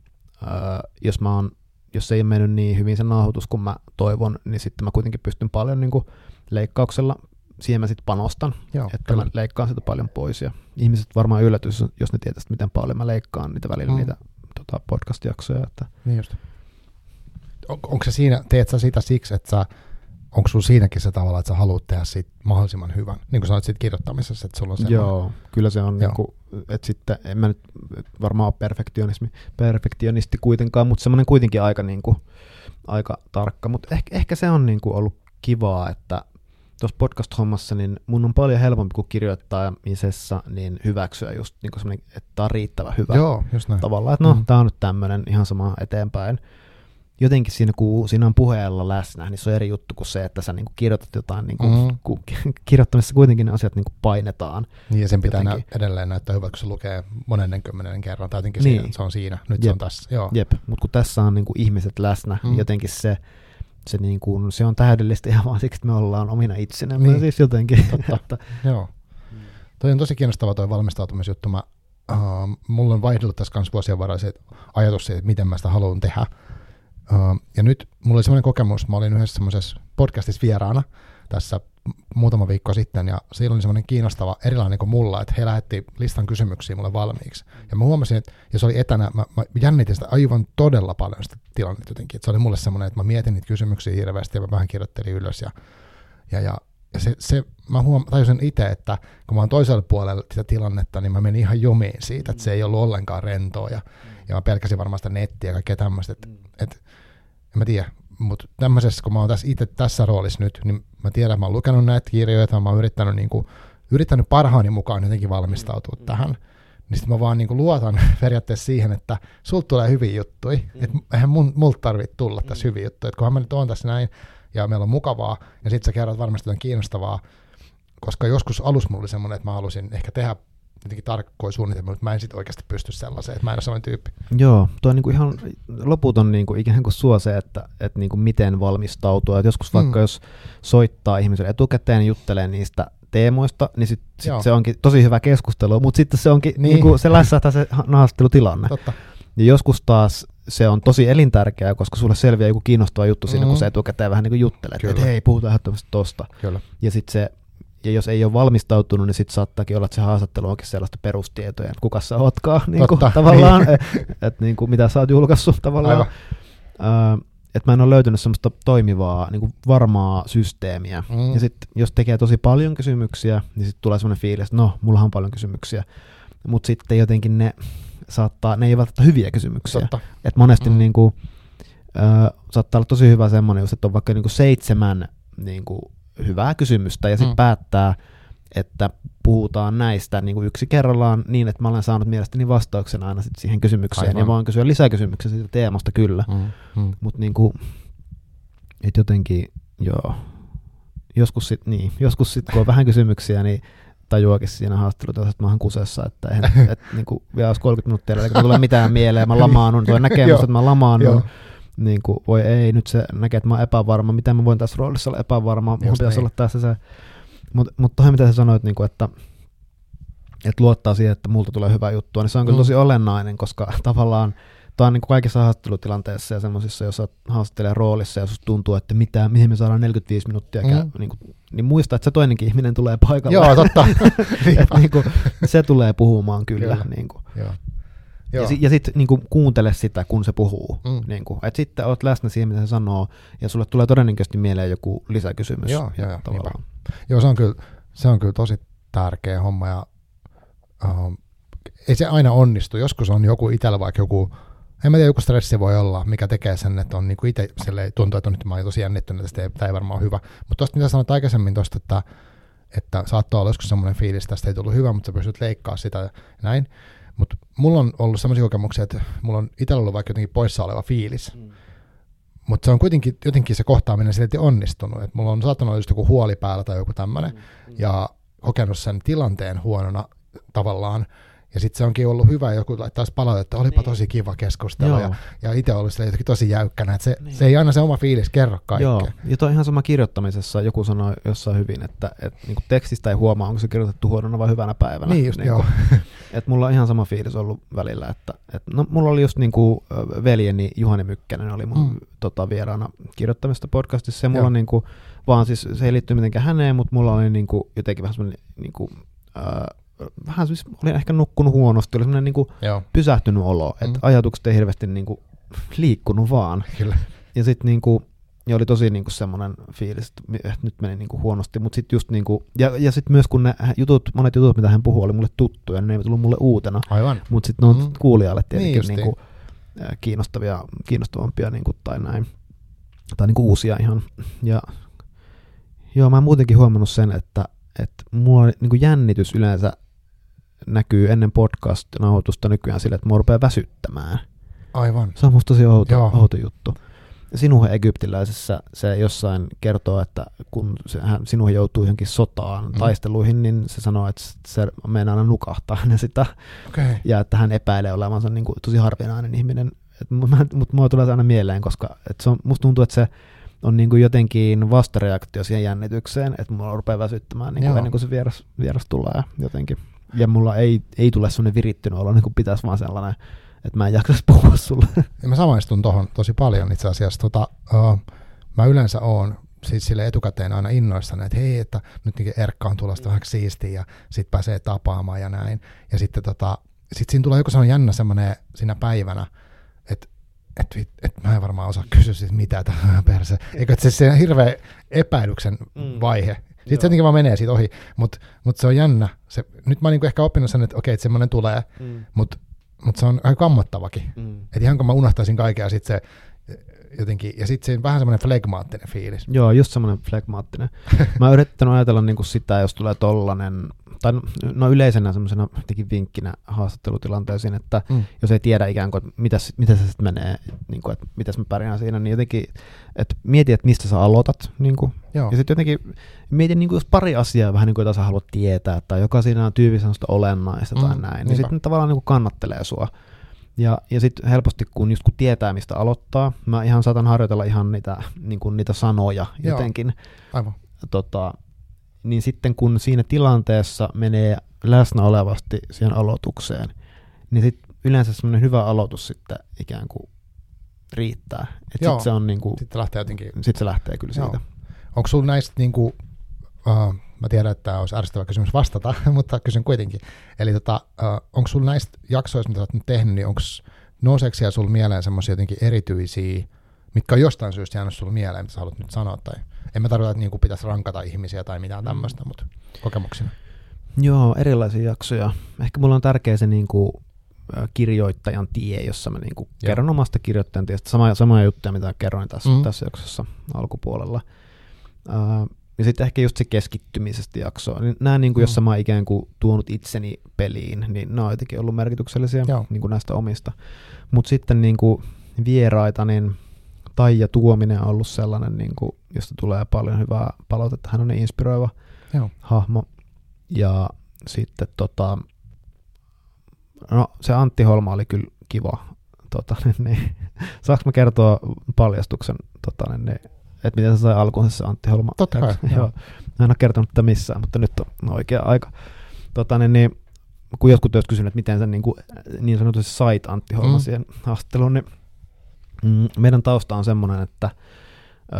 B: äh, jos mä oon jos se ei mennyt niin hyvin se nauhoitus kuin mä toivon, niin sitten mä kuitenkin pystyn paljon niin kuin leikkauksella siihen mä sitten panostan, Joo, että kyllä. mä leikkaan sitä paljon pois. Ja ihmiset varmaan yllätys, jos ne tietäisivät, miten paljon mä leikkaan niitä välillä mm. niitä tota, podcast-jaksoja. Että.
A: Niin just. On, onko se siinä, teet sä sitä siksi, että sä, onko sulla siinäkin se tavalla, että sä haluat tehdä siitä mahdollisimman hyvän, niin kuin sanoit siitä kirjoittamisessa, että sulla on semmoinen.
B: Joo, kyllä se on, niin kuin, että sitten en mä nyt varmaan ole perfektionismi, perfektionisti kuitenkaan, mutta semmoinen kuitenkin aika, niin kuin, aika tarkka, mutta ehkä, ehkä se on niin kuin ollut kivaa, että tuossa podcast-hommassa, niin mun on paljon helpompi kuin kirjoittamisessa niin hyväksyä just niin kuin että tämä on riittävän hyvä.
A: Joo, just näin.
B: Tavallaan, että no, mm. tämä on nyt tämmöinen ihan sama eteenpäin. Jotenkin siinä, kun siinä on puheella läsnä, niin se on eri juttu kuin se, että sä niin kuin kirjoitat jotain, niin kuin, mm. kun kirjoittamisessa kuitenkin ne asiat niin kuin painetaan.
A: Niin, ja sen pitää nä- edelleen näyttää hyvä, kun se lukee monennen kymmenen kerran, tai jotenkin niin. siinä, se on siinä, nyt Jep. se on tässä. Joo.
B: Jep, mutta kun tässä on niin kuin ihmiset läsnä, mm. niin jotenkin se, se, niin kuin, se on täydellistä ihan vaan siksi, että me ollaan omina itsenämme niin. siis jotenkin.
A: Totta. että, Joo. Mm. Toi on tosi kiinnostava toi valmistautumisjuttu. Mä, uh, mulla on vaihdellut tässä kanssa vuosien varrella se ajatus siitä, että miten mä sitä haluan tehdä. Uh, ja nyt mulla oli semmoinen kokemus, mä olin yhdessä semmoisessa podcastissa vieraana tässä muutama viikko sitten, ja siellä oli semmoinen kiinnostava erilainen kuin mulla, että he lähetti listan kysymyksiä mulle valmiiksi. Ja mä huomasin, että jos oli etänä, mä, mä jännitin sitä aivan todella paljon sitä tilannetta jotenkin. Että se oli mulle semmoinen, että mä mietin niitä kysymyksiä hirveästi ja mä vähän kirjoittelin ylös. Ja, ja, ja, ja se, se, mä huom, tajusin itse, että kun mä oon toisella puolella sitä tilannetta, niin mä menin ihan jumiin siitä, että se ei ollut ollenkaan rentoa. Ja, ja mä pelkäsin varmaan sitä nettiä ja kaikkea tämmöistä. Että, että, en mä tiedä, mutta tämmöisessä, kun mä oon tässä itse tässä roolissa nyt, niin mä tiedän, että mä oon lukenut näitä kirjoja, että mä oon yrittänyt, niin kuin, yrittänyt parhaani mukaan jotenkin valmistautua mm. tähän. Niin sitten mä vaan niin kuin luotan periaatteessa siihen, että sulta tulee hyviä juttuja. Mm. Että eihän mun, multa tarvitse tulla tässä mm. hyviä juttuja. Että kunhan mä nyt oon tässä näin ja meillä on mukavaa, ja sitten sä kerrot varmasti on kiinnostavaa, koska joskus alus mulla oli semmoinen, että mä halusin ehkä tehdä jotenkin tarkkoja suunnitelmia, mutta mä en sitten oikeasti pysty sellaiseen, että mä en ole sellainen tyyppi.
B: Joo, tuo on niinku ihan loputon niinku ikään kuin suo se, että, että niinku miten valmistautua. Et joskus vaikka mm. jos soittaa ihmiselle etukäteen juttelee niistä teemoista, niin sit, sit se onkin tosi hyvä keskustelu, mutta sitten se onkin, niin. niinku, se lässähtää se haastattelutilanne. Totta. Ja joskus taas se on tosi elintärkeää, koska sulle selviää joku kiinnostava juttu siinä, mm. kun sä etukäteen vähän niin kuin juttelet, että hei, puhutaan ehdottomasti tosta. Kyllä. Ja sitten se ja jos ei ole valmistautunut, niin sitten saattaakin olla, että se haastattelu onkin sellaista perustietoja, että kuka sä ootkaan, niin kuin, tavallaan, niin. että et, niin kuin, mitä sä oot julkaissut tavallaan. Uh, että mä en ole löytänyt semmoista toimivaa, niin kuin varmaa systeemiä. Mm. Ja sitten jos tekee tosi paljon kysymyksiä, niin sitten tulee semmoinen fiilis, että no, mulla on paljon kysymyksiä. Mutta sitten jotenkin ne saattaa, ne ei välttämättä hyviä kysymyksiä. Että monesti mm. niin kuin, uh, saattaa olla tosi hyvä semmoinen, että on vaikka niin kuin seitsemän niin kuin, hyvää kysymystä ja sitten mm. päättää, että puhutaan näistä niin kuin yksi kerrallaan niin, että mä olen saanut mielestäni vastauksen aina sit siihen kysymykseen Aivan. ja voin kysyä lisäkysymyksiä siitä teemasta kyllä. Mm. Mm. Mutta niin kuin, et jotenkin, joo, joskus sitten niin, joskus sit, kun on vähän kysymyksiä, niin tajuakin siinä haastattelussa, että mä oon kusessa, että en, et, niin kuin, vielä olisi 30 minuuttia, eli kun tulee mitään mieleen, mä lamaannun, tuo näkee musta, että mä lamaannun, niin kuin, voi ei, nyt se näkee, että mä oon epävarma, miten mä voin tässä roolissa olla epävarma, mun pitäisi niin. olla tässä se. Mutta mut tohon mitä sä sanoit, niin kuin, että, että luottaa siihen, että multa tulee hyvä juttu, niin se on kyllä mm. tosi olennainen, koska tavallaan tämä on niin kuin kaikissa haastattelutilanteissa ja semmoisissa, jos haastattelee roolissa ja jos tuntuu, että mitä, mihin me saadaan 45 minuuttia, mm. niin, kuin, niin muista, että se toinenkin ihminen tulee paikalle.
A: Joo, totta.
B: että niin kuin, se tulee puhumaan kyllä. kyllä. Niin kuin. Joo. Joo. Ja, si- ja sitten niinku, kuuntele sitä, kun se puhuu. Mm. Niinku, et sitten oot läsnä siihen, mitä se sanoo, ja sulle tulee todennäköisesti mieleen joku lisäkysymys.
A: Joo, joo, joo, joo se, on kyllä, se on kyllä tosi tärkeä homma, ja uh, ei se aina onnistu. Joskus on joku itsellä vaikka joku, en mä tiedä, joku stressi voi olla, mikä tekee sen, että on niinku itse tuntuu, että nyt mä oon tosi jännittynyt, että tämä ei varmaan ole hyvä. Mutta tuosta mitä sanoit aikaisemmin tuosta, että, että saattoi olla joskus semmoinen fiilis, että tästä ei tullut hyvä, mutta sä pystyt leikkaa sitä ja näin mutta mulla on ollut sellaisia kokemuksia, että mulla on itsellä ollut vaikka jotenkin poissa oleva fiilis. Mm. Mutta se on kuitenkin jotenkin se kohtaaminen silti onnistunut. Et mulla on saattanut olla just joku huoli päällä tai joku tämmöinen. Mm. Mm. Ja kokenut sen tilanteen huonona tavallaan. Ja sitten se onkin ollut hyvä, joku laittaisi palautetta, olipa niin. tosi kiva keskustella. Ja, ja itse ollut sille jotenkin tosi jäykkänä, että se, niin. se ei aina se oma fiilis kerro kaikkea. Joo,
B: ja toi ihan sama kirjoittamisessa. Joku sanoi jossain hyvin, että, että niin tekstistä ei huomaa, onko se kirjoitettu huonona vai hyvänä päivänä.
A: Niin just, niin joo.
B: että mulla on ihan sama fiilis ollut välillä, että, että no, mulla oli just niin kuin veljeni Juhani Mykkänen oli mun mm. tota, vieraana kirjoittamista podcastissa, ja mulla niin kuin, vaan siis se ei liittyy mitenkään häneen, mutta mulla oli niin kuin, jotenkin vähän semmoinen niin kuin, äh, vähän siis, olin ehkä nukkunut huonosti, oli semmoinen niin pysähtynyt olo, että mm. ajatukset ei hirveästi niin kuin, liikkunut vaan.
A: Kyllä.
B: Ja sitten niin kuin, ja oli tosi niin kuin semmoinen fiilis, että nyt meni niin kuin huonosti, mutta sitten just niin kuin, ja, ja sitten myös kun ne jutut, monet jutut, mitä hän puhuu, oli mulle tuttuja, ne ei tullut mulle uutena.
A: Aivan.
B: Mutta sitten ne on mm. kuulijalle tietenkin niin, niin kuin, kiinnostavia, kiinnostavampia niin kuin, tai näin, tai niin kuin uusia ihan. Ja joo, mä oon muutenkin huomannut sen, että, että mulla on niin kuin jännitys yleensä näkyy ennen podcast-nauhoitusta nykyään sille, että mua rupeaa väsyttämään.
A: Aivan.
B: Se on musta tosi outo, outo juttu. Sinuhe egyptiläisessä se jossain kertoo, että kun hän, sinuhe joutuu johonkin sotaan, mm. taisteluihin, niin se sanoo, että se meinaa aina nukahtaa hänen sitä.
A: Okay.
B: Ja että hän epäilee olevansa niin kuin, tosi harvinainen ihminen. Mutta mua tulee aina mieleen, koska et se on, musta tuntuu, että se on niin kuin jotenkin vastareaktio siihen jännitykseen, että mulla rupeaa väsyttämään niin kuin ennen kuin se vieras, vieras tulee jotenkin ja mulla ei, ei tule sellainen virittynyt olo, niin kuin pitäisi vaan sellainen, että mä en jaksaisi puhua sulle.
A: Ja mä samaistun tuohon tosi paljon itse asiassa. Tota, uh, mä yleensä oon siis sille etukäteen aina innoissani, että hei, että nyt niin Erkka on tulosta vähän siistiä ja sitten pääsee tapaamaan ja näin. Ja sitten tota, sit siinä tulee joku sellainen jännä semmoinen siinä päivänä, että et, et, et mä en varmaan osaa kysyä siis mitä tähän perse. Eikö se, se hirveä epäilyksen mm. vaihe. Sitten se jotenkin vaan menee siitä ohi, mutta mut se on jännä. Se, nyt mä oon niinku ehkä oppinut sen, että okei, että semmoinen tulee, mm. mutta mut se on aika kammottavakin. Mm. Että ihan kun mä unohtaisin kaiken ja sitten se jotenkin, ja sitten se on vähän semmoinen flegmaattinen fiilis.
B: Joo, just semmoinen flegmaattinen. mä oon yrittänyt ajatella niinku sitä, jos tulee tollanen tai no yleisenä semmoisena vinkkinä haastattelutilanteisiin, että mm. jos ei tiedä ikään kuin, että mitäs, mitä se sitten menee, niin kuin, että mitäs mä pärjään siinä, niin jotenkin, että mieti, että mistä sä aloitat, niin kuin, ja sitten jotenkin mieti niin kuin, jos pari asiaa vähän niin kuin, jota sä haluat tietää, tai joka siinä on tyypillisesti olennaista tai mm, näin, niin sitten tavallaan niin kuin kannattelee sua. Ja, ja sitten helposti, kun just kun tietää, mistä aloittaa, mä ihan saatan harjoitella ihan niitä, niin kuin niitä sanoja Joo. jotenkin.
A: Aivan.
B: Tota, niin sitten kun siinä tilanteessa menee läsnä olevasti siihen aloitukseen, niin sitten yleensä semmoinen hyvä aloitus sitten ikään kuin riittää.
A: Sitten se on niin kuin, sitten lähtee jotenkin.
B: Sitten se lähtee kyllä Joo. siitä.
A: Onko sulla näistä niin kuin, uh, mä tiedän, että tämä olisi ärsyttävä kysymys vastata, mutta kysyn kuitenkin. Eli tota, onko sulla näistä jaksoista, mitä olet nyt tehnyt, niin onko nouseeko siellä sulla mieleen semmoisia jotenkin erityisiä, mitkä on jostain syystä jäänyt sulla mieleen, mitä sä haluat nyt sanoa, tai en mä tarkoita, että niinku pitäisi rankata ihmisiä tai mitään tämmöistä, mutta kokemuksina.
B: Joo, erilaisia jaksoja. Ehkä mulla on tärkeä se niinku, kirjoittajan tie, jossa mä niinku kerron omasta kirjoittajan tiestä. Sama, samoja juttuja, mitä kerroin tässä, mm. tässä jaksossa alkupuolella. Uh, ja sitten ehkä just se keskittymisestä jaksoa. Niin nämä, niin kuin, mm. jossa mä oon ikään kuin tuonut itseni peliin, niin nämä on jotenkin ollut merkityksellisiä niin kuin näistä omista. Mutta sitten niin kuin vieraita, niin Taija Tuominen on ollut sellainen, niin kuin, josta tulee paljon hyvää palautetta. Hän on niin inspiroiva Joo. hahmo. Ja sitten tota, no se Antti Holma oli kyllä kiva. Tota, niin, niin. Saanko mä kertoa paljastuksen, tota, niin, niin, että miten se sai alkuun se Antti Holma?
A: Totta kai.
B: Joo. Mä en ole kertonut tätä missään, mutta nyt on oikea aika. Tota, niin, niin, kun jotkut olisivat kysyneet, että miten sä niin, kuin, niin sanotusti sait Antti Holma mm. siihen haastatteluun, niin Mm, meidän tausta on semmoinen, että ö,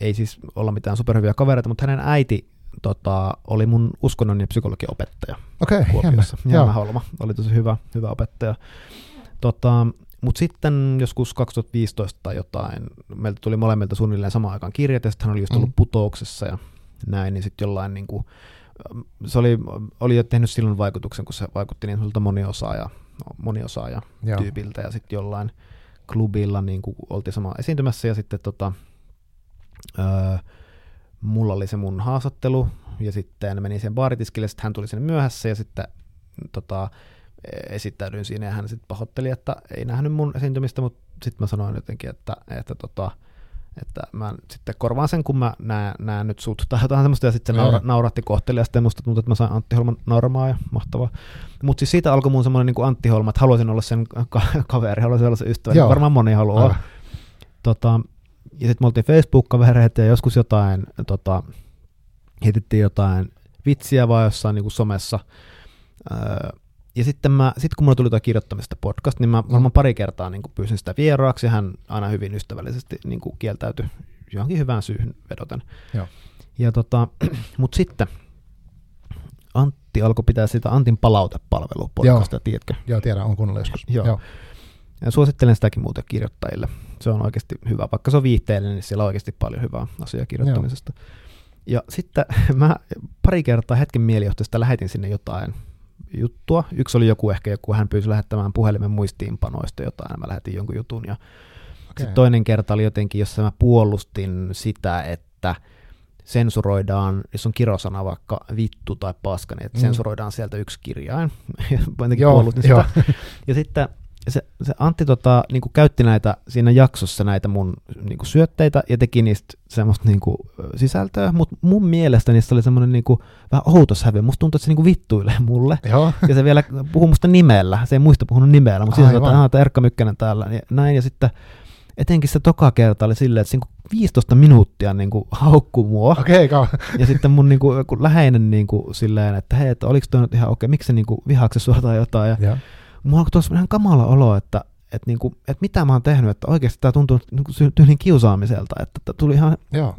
B: ei siis olla mitään superhyviä kavereita, mutta hänen äiti tota, oli mun uskonnon ja psykologian opettaja.
A: Okei, okay,
B: Kuopiossa. Jännä Holma oli tosi hyvä, hyvä opettaja. Tota, mutta sitten joskus 2015 tai jotain, meiltä tuli molemmilta suunnilleen samaan aikaan kirjat, ja sitten hän oli just ollut mm. putouksessa ja näin, niin sitten jollain niin kuin, se oli, oli jo tehnyt silloin vaikutuksen, kun se vaikutti niin moniosaaja, moniosaaja tyypiltä, ja sitten jollain klubilla niin kuin oltiin sama esiintymässä ja sitten tota, öö, mulla oli se mun haastattelu ja sitten menin siihen baaritiskille, sitten hän tuli sinne myöhässä ja sitten tota, esittäydyin siinä ja hän sitten pahoitteli, että ei nähnyt mun esiintymistä, mutta sitten mä sanoin jotenkin, että, että, tota, Että mä sitten korvaan sen, kun mä näen, näen nyt sut tai jotain semmoista, ja sitten se naura, nauratti kohteli, ja musta tuntuu, että mä sain Antti Holman nauramaa, ja mahtavaa. Mutta siis siitä alkoi mun semmoinen niin Antti Holma, että haluaisin olla sen ka- kaveri, haluaisin olla se ystävä, niin varmaan moni haluaa. Tota, ja sitten me oltiin Facebook-kavereita, ja joskus jotain, tota, heitettiin jotain vitsiä vaan jossain niin kuin somessa, öö, ja sitten mä, sit kun mulla tuli tuo kirjoittamista podcast, niin mä varmaan pari kertaa niin pyysin sitä vieraaksi, ja hän aina hyvin ystävällisesti niin kieltäytyi johonkin hyvään syyhyn vedoten.
A: Joo.
B: Ja tota, mutta sitten Antti alkoi pitää sitä Antin palautepalvelua podcastia, tiedätkö?
A: Joo, tiedän, on kuunnellut joskus.
B: Joo. Joo. Ja suosittelen sitäkin muuten kirjoittajille. Se on oikeasti hyvä. Vaikka se on viihteellinen, niin siellä on oikeasti paljon hyvää asiaa kirjoittamisesta. Joo. Ja sitten mä pari kertaa hetken mielijohtaista lähetin sinne jotain juttua. Yksi oli joku ehkä joku, hän pyysi lähettämään puhelimen muistiinpanoista jotain, ja mä lähetin jonkun jutun. Ja okay. sitten toinen kerta oli jotenkin, jossa mä puolustin sitä, että sensuroidaan, jos on kirosana vaikka vittu tai paska, niin että mm. sensuroidaan sieltä yksi kirjain. Joo, puolustin sitä. Ja sitten se, se Antti tota, niin kuin käytti näitä siinä jaksossa näitä mun niin kuin syötteitä ja teki niistä semmoista niin kuin, sisältöä, mutta mun mielestä niistä oli semmoinen niin kuin, vähän outos hävi. Musta tuntuu, että se niin kuin vittuilee mulle.
A: Joo.
B: Ja se vielä puhuu musta nimellä. Se ei muista puhunut nimellä, mutta siinä sanoi, että Erkka Mykkänen täällä. Ja näin, ja sitten etenkin se toka kerta oli silleen, että se niin 15 minuuttia niin kuin haukkuu mua.
A: Okei, okay,
B: Ja sitten mun niin kuin, läheinen niin kuin, silleen, että hei, että oliko toi nyt ihan okei, okay, miksi se niin kuin, se tai jotain. Ja, ja mulla on tuossa ihan kamala olo, että että, niinku, että mitä mä oon tehnyt, että oikeasti tämä tuntuu niinku tyylin kiusaamiselta, että, että tuli ihan,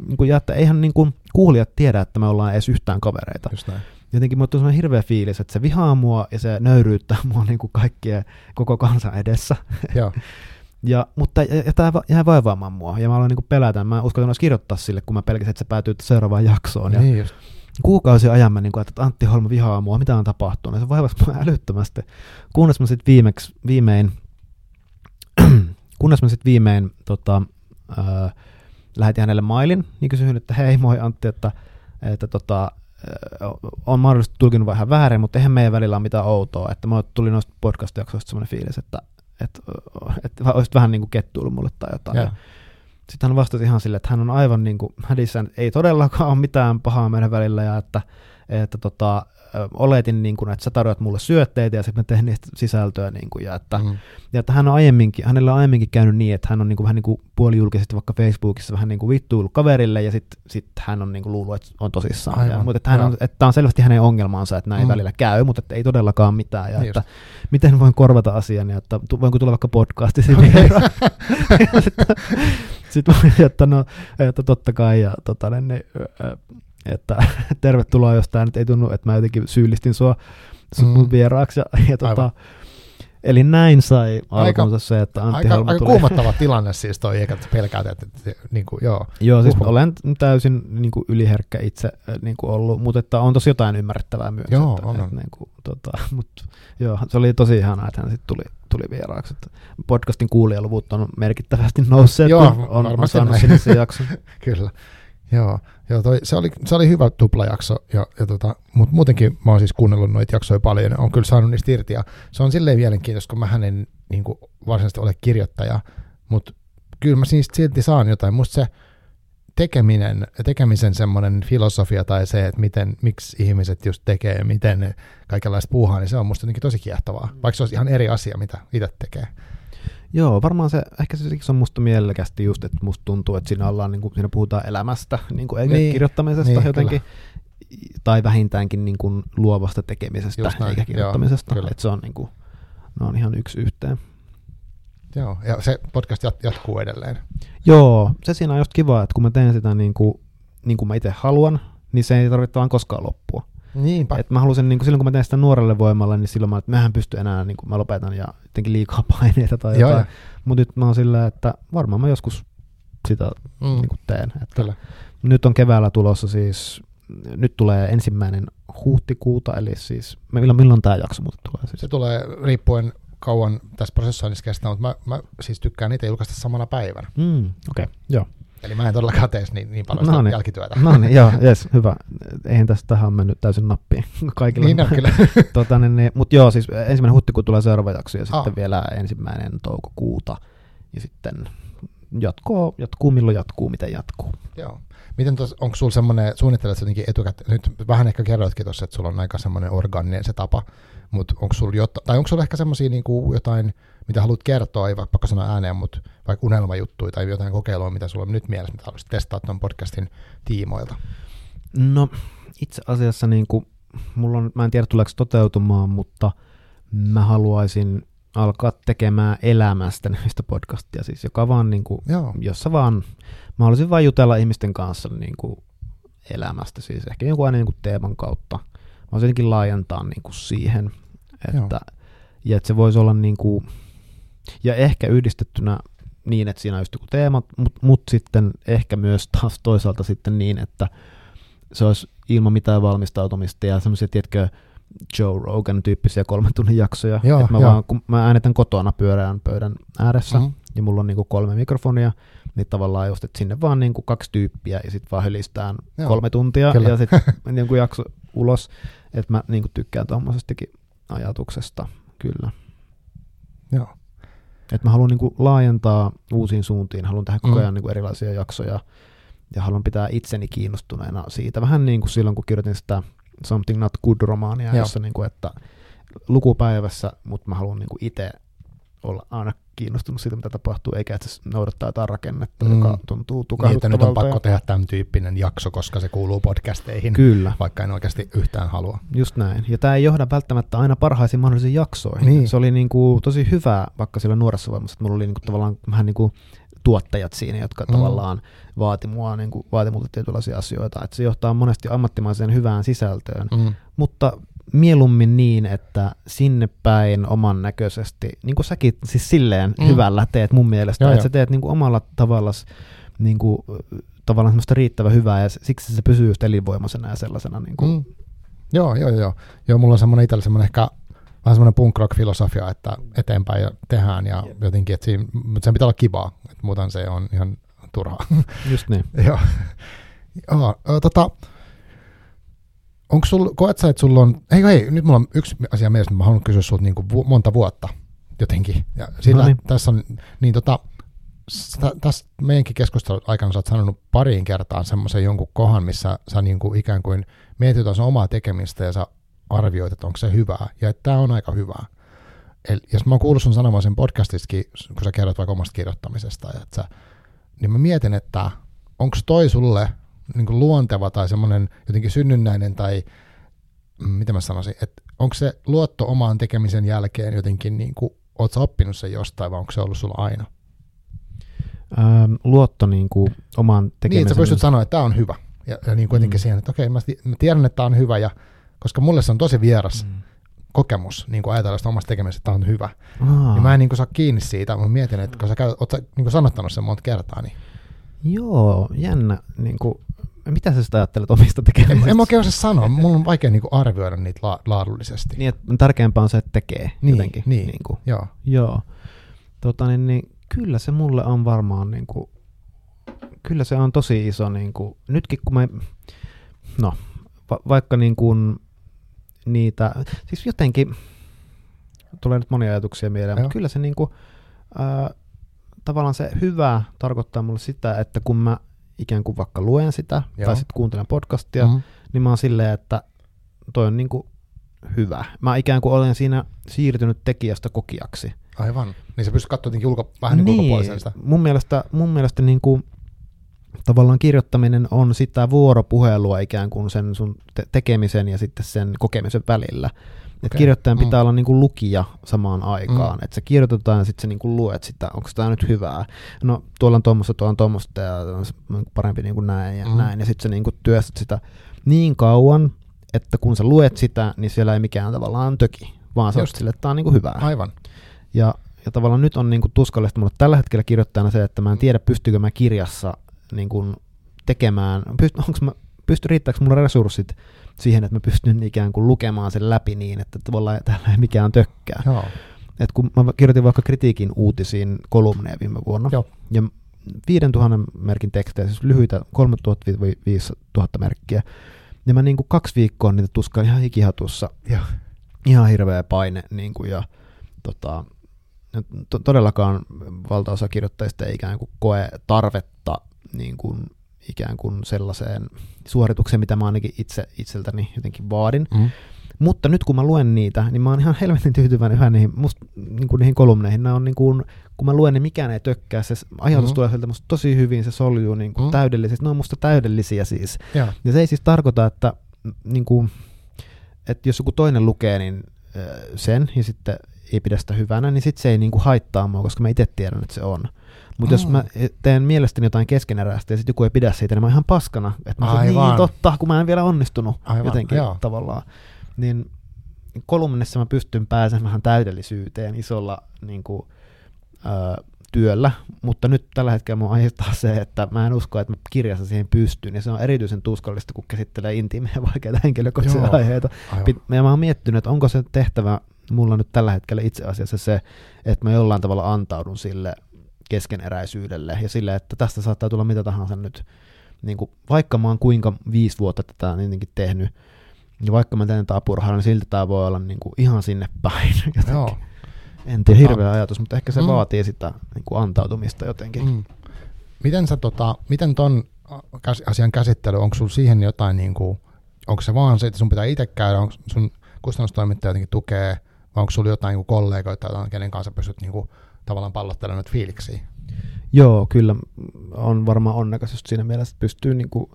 B: niinku, ja että eihän niinku, kuulijat tiedä, että me ollaan edes yhtään kavereita.
A: Just näin.
B: Jotenkin mulla on hirveä fiilis, että se vihaa mua ja se nöyryyttää mua niinku kaikkien koko kansan edessä.
A: Joo.
B: ja, mutta ja, ja tämä jää vaivaamaan mua, ja mä aloin niinku pelätä, mä uskallan kirjoittaa sille, kun mä pelkäsin, että se päätyy seuraavaan jaksoon. Ja,
A: niin just
B: kuukausi ajan mä niin kuin, että Antti Holma vihaa mua, mitä on tapahtunut. Se vaivasi mua älyttömästi. Kunnes mä sitten viimeksi, viimein, kunnes mä sitten viimein tota, äh, lähetin hänelle mailin, niin kysyin, että hei moi Antti, että, että tota, on mahdollisesti tulkinut vähän väärin, mutta eihän meidän välillä ole mitään outoa. Että mä tuli noista podcast-jaksoista semmoinen fiilis, että, että, että olisit vähän niin kuin kettuillut mulle tai jotain. Yeah. Sitten hän vastasi ihan sille, että hän on aivan niin kuin hädissä, ei todellakaan ole mitään pahaa meidän välillä ja että, että tota, oletin, niin kuin, että sä tarjoat mulle syötteitä ja sitten mä teen niistä sisältöä. Niin kuin, ja, että, mm. ja että hän on aiemminkin, hänellä on aiemminkin käynyt niin, että hän on niin kuin, vähän niin kuin puolijulkisesti vaikka Facebookissa vähän niin kuin vittuillut kaverille ja sitten sit hän on niin kuin luullut, että on tosissaan. Aivan. Ja, mutta että, hän on, että tämä on selvästi hänen ongelmansa, että näin mm. välillä käy, mutta että ei todellakaan mitään. Ja, että, miten voin korvata asian ja että voinko tulla vaikka podcastissa okay. Sitten mä olin, että no, että totta kai, ja tota, niin, niin että tervetuloa, jos tämä nyt ei tunnu, että mä jotenkin syyllistin sua sun mm. vieraaksi. Ja, ja tota, eli näin sai alkunsa se, että Antti
A: aika, Helma aika tuli. kuumottava tilanne siis toi, eikä pelkäät, että, että, että niin kuin, joo.
B: Joo, siis Uhuh. olen täysin niin kuin yliherkkä itse niin kuin ollut, mutta että on tosi jotain ymmärrettävää myös.
A: Joo,
B: että,
A: on.
B: Että, niin kuin, tota, mutta, joo, se oli tosi ihanaa, että hän sitten tuli tuli vieraaksi. Podcastin kuulijaluvut on merkittävästi nousseet,
A: Joo,
B: kun on, on saanut sinne se jakso.
A: Kyllä. Joo, joo toi, se, oli, se oli hyvä tuplajakso, ja, ja tota, mutta muutenkin mä oon siis kuunnellut noita jaksoja paljon, ja on kyllä saanut niistä irti, ja se on silleen mielenkiintoista, kun mä hänen niin kuin, varsinaisesti ole kirjoittaja, mutta kyllä mä siis silti saan jotain. Musta se tekeminen, tekemisen semmoinen filosofia tai se, että miten, miksi ihmiset just tekee, miten kaikenlaista puuhaa, niin se on musta jotenkin tosi kiehtovaa, vaikka se olisi ihan eri asia, mitä itse tekee.
B: Joo, varmaan se, ehkä se on musta mielekästi just, että musta tuntuu, että siinä, ollaan, niin kuin, siinä puhutaan elämästä, niin kuin, niin, kirjoittamisesta niin, jotenkin, kyllä. tai vähintäänkin niin kuin, luovasta tekemisestä, näin, eikä kirjoittamisesta, joo, että se on, niin kuin, ne on ihan yksi yhteen.
A: Joo, ja se podcast jat- jatkuu edelleen.
B: Joo, se siinä on just kiva, että kun mä teen sitä niin kuin, niin kuin mä itse haluan, niin se ei tarvitse vaan koskaan loppua.
A: Niinpä.
B: Et mä halusin, niin kuin silloin kun mä teen sitä nuorelle voimalla, niin silloin mä, että mähän pysty enää, niin kuin mä lopetan ja jotenkin liikaa paineita tai jotain. Mutta nyt mä oon sillä, että varmaan mä joskus sitä mm. niin kuin teen. Että
A: Kyllä.
B: Nyt on keväällä tulossa siis, nyt tulee ensimmäinen huhtikuuta, eli siis, milloin, milloin tämä jakso muuten tulee? Siis?
A: Se tulee riippuen kauan tässä prosessoinnissa kestää, mutta mä, mä siis tykkään niitä julkaista samana päivänä.
B: Mm, Okei, okay. joo.
A: Eli mä en todellakaan tee niin, niin paljon
B: no niin.
A: jälkityötä.
B: No niin, joo, yes, hyvä. Eihän tästä tähän mennyt täysin nappiin kaikille.
A: Niin on kyllä.
B: tota, niin, niin, Mutta joo, siis ensimmäinen huhtikuuta tulee seuraava jakso ja sitten Aa. vielä ensimmäinen toukokuuta. Ja sitten jatkuu, jatkuu milloin jatkuu, miten jatkuu.
A: Joo. Miten tos, onko sulla semmoinen, suunnittelet jotenkin etukäteen, nyt vähän ehkä kerroitkin tuossa, että sulla on aika semmoinen organinen se tapa, mutta onko sulla jotain, tai onko sulla ehkä semmoisia niin jotain, mitä haluat kertoa, ei vaikka sanoa ääneen, mutta vaikka unelmajuttuja tai jotain kokeilua, mitä sulla on nyt mielessä, mitä haluaisit testaa tuon podcastin tiimoilta?
B: No itse asiassa niin kuin, mulla on, mä en tiedä tuleeko toteutumaan, mutta mä haluaisin alkaa tekemään elämästä näistä podcastia, siis joka vaan niin kuin, Joo. jossa vaan, mä haluaisin vain jutella ihmisten kanssa niin kuin elämästä, siis ehkä jonkun aina niin kuin teeman kautta. Mä jotenkin laajentaa niin kuin siihen, että, ja että se voisi olla niin kuin, ja ehkä yhdistettynä niin, että siinä on just joku teema, mutta mut sitten ehkä myös taas toisaalta sitten niin, että se olisi ilman mitään valmistautumista ja semmoisia, tiedätkö, Joe Rogan tyyppisiä kolmen tunnin jaksoja. Joo, että mä, joo. vaan, kun mä äänetän kotona pyöreän pöydän ääressä mm-hmm. ja mulla on niinku kolme mikrofonia, niin tavallaan just, että sinne vaan niinku kaksi tyyppiä ja sitten vaan hölistään joo, kolme tuntia kyllä. ja sitten niinku jakso ulos. Että mä niinku tykkään tuommoisestakin ajatuksesta, kyllä.
A: Joo.
B: Että mä haluan niinku laajentaa uusiin suuntiin, haluan tehdä koko mm. ajan mm. niinku erilaisia jaksoja ja haluan pitää itseni kiinnostuneena siitä. Vähän niin kuin silloin, kun kirjoitin sitä Something Not Good-romaania, Joo. jossa niin kuin, että lukupäivässä, mutta mä haluan niin kuin itse olla aina kiinnostunut siitä, mitä tapahtuu, eikä että se noudattaa jotain rakennetta, mm. joka tuntuu tukahduttavalta.
A: Niin, että nyt on pakko tehdä tämän tyyppinen jakso, koska se kuuluu podcasteihin, Kyllä. vaikka en oikeasti yhtään halua.
B: Just näin. Ja tämä ei johda välttämättä aina parhaisiin mahdollisiin jaksoihin. Niin. Se oli niin kuin tosi hyvä, vaikka sillä nuoressa voimassa, että mulla oli niin kuin tavallaan vähän niin kuin tuottajat siinä, jotka mm. tavallaan vaati, mua, niin kuin, vaati multa tietynlaisia asioita. Että se johtaa monesti ammattimaiseen hyvään sisältöön, mm. mutta mieluummin niin, että sinne päin oman näköisesti, niin kuin säkin siis silleen mm. hyvällä teet mun mielestä, joo, että jo. sä teet niin kuin omalla tavalla niin kuin, tavallaan semmoista riittävän hyvää ja siksi se pysyy just elinvoimaisena ja sellaisena. Niin kuin. Mm.
A: Joo, joo, joo. Joo, mulla on semmoinen itsellä semmoinen ehkä vähän semmoinen punk rock filosofia, että eteenpäin ja tehdään ja yeah. jotenkin, että siinä, mutta sen pitää olla kivaa, että muuten se on ihan turhaa.
B: Just niin.
A: Joo. Joo, tota, onko sul, koet sä, että sulla on, hei, hei, nyt mulla on yksi asia mielessä, mä haluan kysyä sulta niin vu, monta vuotta jotenkin. Ja sillä, no niin. tässä on, niin tota, tässä meidänkin keskustelun aikana sä oot sanonut pariin kertaan semmoisen jonkun kohan, missä sä niin kuin ikään kuin mietit sun omaa tekemistä ja sä arvioit, että onko se hyvää, ja että tämä on aika hyvää. Eli jos mä oon kuullut sun sanomaan sen podcastissakin, kun sä kerrot vaikka omasta kirjoittamisesta, että sä, niin mä mietin, että onko toi sulle niin kuin luonteva tai semmoinen jotenkin synnynnäinen tai mm, mitä mä sanoisin, että onko se luotto omaan tekemisen jälkeen jotenkin, niin kuin, oot sä oppinut sen jostain vai onko se ollut sulla aina?
B: Ähm, luotto niin kuin, omaan tekemisen.
A: Niin, että sä pystyt sanoa, että tämä on hyvä. Ja, ja niin kuitenkin mm. siihen, että okei, mä, mä tiedän, että tämä on hyvä ja koska mulle se on tosi vieras mm. kokemus niin kuin ajatella sitä omasta tekemisestä, että tämä on hyvä. Aa. Niin mä en niin kuin, saa kiinni siitä, mä mietin, että kun sä käyt, oot sä, niin kuin sanottanut sen monta kertaa, niin...
B: Joo, jännä. Niin kuin, mitä sä sitä ajattelet omista tekemisestä?
A: En, en mä oikein osaa sanoa, mulla on vaikea niin kuin, arvioida niitä la- laadullisesti.
B: Niin, että tärkeämpää on se, että tekee
A: niin,
B: jotenkin.
A: Niin, niin kuin. joo.
B: joo. Tota, niin, niin, kyllä se mulle on varmaan, niin kuin, kyllä se on tosi iso, niin kuin, nytkin kun mä, no, va- vaikka niin kuin, niitä, siis jotenkin, tulee nyt monia ajatuksia mieleen, Joo. mutta kyllä se niinku, ää, tavallaan se hyvä tarkoittaa mulle sitä, että kun mä ikään kuin vaikka luen sitä Joo. tai sitten kuuntelen podcastia, mm-hmm. niin mä oon silleen, että toi on niinku hyvä. Mä ikään kuin olen siinä siirtynyt tekijästä kokijaksi.
A: Aivan. Niin sä pystyt katsomaan ulko, vähän niin, niin sitä.
B: Mun mielestä, mun mielestä niin kuin, tavallaan kirjoittaminen on sitä vuoropuhelua ikään kuin sen sun te- tekemisen ja sitten sen kokemisen välillä. Okay. Et kirjoittajan mm. pitää olla niinku lukija samaan aikaan. Mm. Että se kirjoitetaan ja sitten sä niinku luet sitä, onko tämä nyt hyvää. No tuolla on tuommoista, tuolla on tuommoista ja on niinku parempi niinku näin ja mm. näin. Ja sitten sä niinku työstät sitä niin kauan, että kun sä luet sitä, niin siellä ei mikään tavallaan töki, vaan sä sille, että tämä on niinku hyvää.
A: Aivan.
B: Ja, ja tavallaan nyt on niinku tuskallista mulle tällä hetkellä kirjoittajana se, että mä en tiedä, pystyykö mä kirjassa niin kuin tekemään, pyst, onko mä, pysty, riittääkö mulla resurssit siihen, että mä pystyn ikään kuin lukemaan sen läpi niin, että tavallaan täällä ei mikään tökkää.
A: Joo.
B: Et kun mä kirjoitin vaikka kritiikin uutisiin kolumneja viime vuonna,
A: Joo.
B: ja 5000 merkin tekstejä, siis lyhyitä 3000-5000 merkkiä, ja mä niin kuin kaksi viikkoa niitä tuskaa ihan hikihatussa,
A: Joo.
B: ihan hirveä paine, niin kuin, ja tota, to- todellakaan valtaosa kirjoittajista ei ikään kuin koe tarvetta niin kuin ikään kuin sellaiseen suoritukseen, mitä mä ainakin itse itseltäni jotenkin vaadin. Mm. Mutta nyt kun mä luen niitä, niin mä oon ihan helvetin tyytyväinen yhä niihin, must, niin kuin niihin kolumneihin. Nämä on niin kuin, kun mä luen, niin mikään ei tökkää. Se ajatus mm. tulee sieltä musta tosi hyvin, se soljuu niin kuin mm. täydellisesti. Ne on musta täydellisiä siis. Ja. ja se ei siis tarkoita, että, niin kuin, että jos joku toinen lukee niin sen ja sitten ei pidä sitä hyvänä, niin sitten se ei niin kuin haittaa mua, koska mä itse tiedän, että se on. Mutta mm. jos mä teen mielestäni jotain keskeneräistä ja sitten joku ei pidä siitä, niin mä oon ihan paskana. Että mä sanon, niin totta, kun mä en vielä onnistunut Aivan. jotenkin Joo. tavallaan. Niin kolumnissa mä pystyn pääsemään täydellisyyteen isolla niin kuin, ö, työllä, mutta nyt tällä hetkellä mun aiheuttaa se, että mä en usko, että mä kirjassa siihen pystyn, ja se on erityisen tuskallista, kun käsittelee intiimejä vaikeita henkilökohtaisia Joo, aiheita. Aivan. Ja mä oon miettinyt, että onko se tehtävä mulla nyt tällä hetkellä itse asiassa se, että mä jollain tavalla antaudun sille keskeneräisyydelle ja sille, että tästä saattaa tulla mitä tahansa nyt. Niin kuin, vaikka mä oon kuinka viisi vuotta tätä niitäkin tehnyt, ja vaikka mä teen tätä apurahaa, niin silti tämä voi olla niin kuin ihan sinne päin. Joo. En tiedä, hirveä ajatus, mutta ehkä se mm. vaatii sitä niin kuin antautumista jotenkin. Mm.
A: Miten, sä, tota, miten ton asian käsittely, onko sulla siihen jotain, niin kuin, onko se vaan se, että sun pitää itse käydä, onko sun kustannustoimittaja jotenkin tukee, vai onko sulla jotain niin kollegoita, jotain, kenen kanssa pystyt niin kuin, tavallaan pallottelemaan fiiliksiä?
B: Joo, kyllä on varmaan onnekas just siinä mielessä, että pystyy niin kuin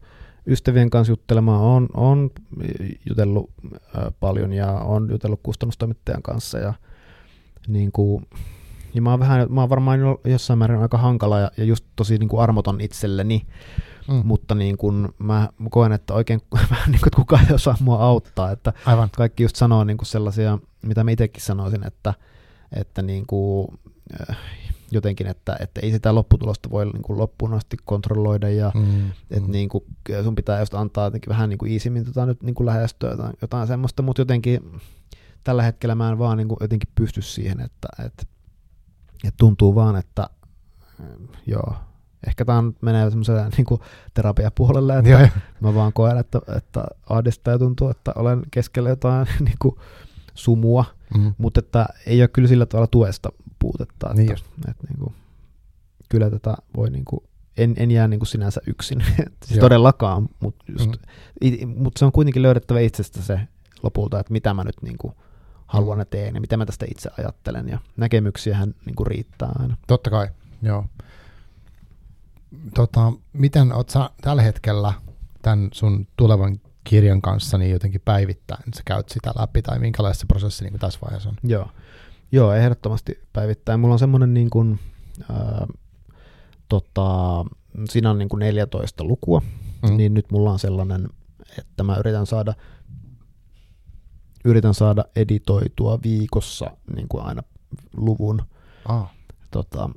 B: ystävien kanssa juttelemaan. on on jutellut äh, paljon ja on jutellut kustannustoimittajan kanssa ja niin kuin, ja mä oon, vähän, mä oon varmaan jossain määrin aika hankala ja, ja just tosi niin kuin armoton itselleni, mm. mutta niin kuin mä koen, että oikein niin kuin, kukaan ei osaa mua auttaa, että Aivan. kaikki just sanoo niin kuin sellaisia, mitä mä itsekin sanoisin, että, että niin kuin, äh, jotenkin, että, että ei sitä lopputulosta voi niin kuin loppuun asti kontrolloida ja mm, että mm. Niin kuin, sun pitää just antaa jotenkin vähän niin kuin iisimmin tota nyt niin kuin lähestyä jotain, jotain semmoista, mutta jotenkin tällä hetkellä mä en vaan niin kuin jotenkin pysty siihen, että, että, että tuntuu vaan, että joo, ehkä tämä menee semmoiselle niin terapiapuolelle, että joo, mä vaan koen, että, että ahdistaa ja tuntuu, että olen keskellä jotain niin kuin sumua, mm. mutta että ei ole kyllä sillä tavalla tuesta puutetta. Että, niin että, että niin kuin, kyllä tätä voi niin kuin, en, en jää niin kuin sinänsä yksin, siis todellakaan, mutta mm. mut se on kuitenkin löydettävä itsestä se lopulta, että mitä mä nyt niin kuin haluan ja teen ja mitä mä tästä itse ajattelen ja näkemyksiähän niin kuin riittää aina.
A: Totta kai, joo. Tota, miten oot sä tällä hetkellä tämän sun tulevan kirjan kanssa niin jotenkin päivittäin sä käyt sitä läpi tai minkälaista se prosessi niin kuin tässä vaiheessa on?
B: Joo. Joo, ehdottomasti päivittäin. Mulla on semmoinen niin kuin, ää, tota, siinä on niin kuin 14 lukua, mm. niin nyt mulla on sellainen, että mä yritän saada yritän saada editoitua viikossa niin kuin aina luvun ah. tota,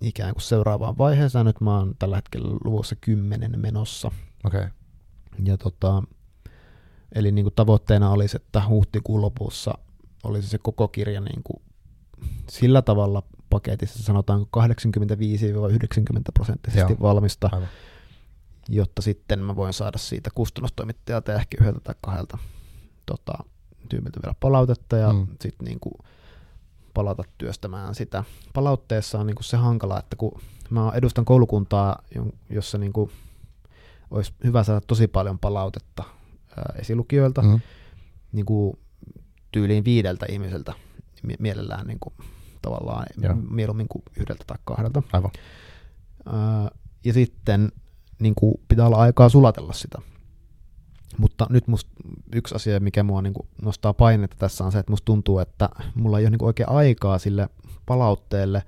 B: ikään kuin seuraavaan vaiheeseen. Nyt mä oon tällä hetkellä luvussa 10 menossa.
A: Okay.
B: Ja tota, eli niin kuin tavoitteena olisi, että huhtikuun lopussa olisi se koko kirja niin kuin sillä tavalla paketissa, sanotaan 85-90 prosenttisesti Joo. valmista, Aivan. jotta sitten mä voin saada siitä kustannustoimittajalta ehkä yhdeltä tai kahdelta tota, tyymiltä vielä palautetta ja mm. sitten niin kuin palata työstämään sitä. Palautteessa on niin kuin se hankala, että kun mä edustan koulukuntaa, jossa niin kuin olisi hyvä saada tosi paljon palautetta ää, esilukijoilta, mm. niin kuin tyyliin viideltä ihmiseltä mielellään niin kuin, tavallaan Joo. mieluummin kuin yhdeltä tai kahdelta.
A: Aivan.
B: Ää, ja sitten niin kuin, pitää olla aikaa sulatella sitä. Mutta nyt musta yksi asia, mikä mua niin kuin nostaa painetta tässä on se, että musta tuntuu, että mulla ei ole niin kuin oikein aikaa sille palautteelle,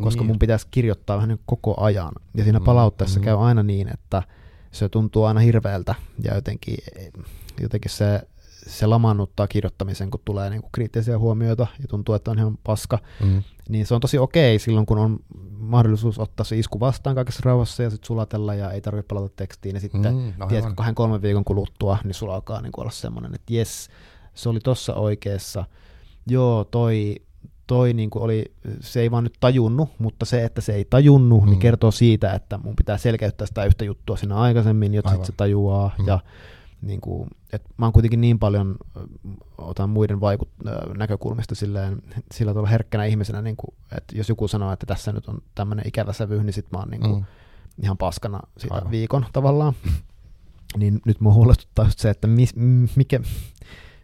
B: koska niin. mun pitäisi kirjoittaa vähän niin koko ajan. Ja siinä mm, palautteessa mm. käy aina niin, että se tuntuu aina hirveältä ja jotenkin, jotenkin se, se lamaannuttaa kirjoittamisen, kun tulee niin kuin kriittisiä huomioita ja tuntuu, että on ihan paska. Mm. Niin se on tosi okei silloin, kun on mahdollisuus ottaa se isku vastaan kaikessa rauhassa ja sitten sulatella ja ei tarvitse palata tekstiin. Ja sitten, mm, no tiedätkö, kahden kolmen viikon kuluttua, niin sulla alkaa niin olla semmoinen, että jes, se oli tossa oikeassa. Joo, toi, toi niin kuin oli, se ei vaan nyt tajunnut, mutta se, että se ei tajunnut, niin mm. niin kertoo siitä, että mun pitää selkeyttää sitä yhtä juttua siinä aikaisemmin, jotta sit se tajuaa. Mm. Ja, niin kuin, että mä oon kuitenkin niin paljon, otan muiden vaikut, näkökulmista silleen, sillä tavalla herkkänä ihmisenä, niin kuin, että jos joku sanoo, että tässä nyt on tämmöinen ikävä sävy, niin sit mä oon niin kuin, mm. ihan paskana siitä Aivan. viikon tavallaan. niin nyt mua huolestuttaa just se, että mis, mikä,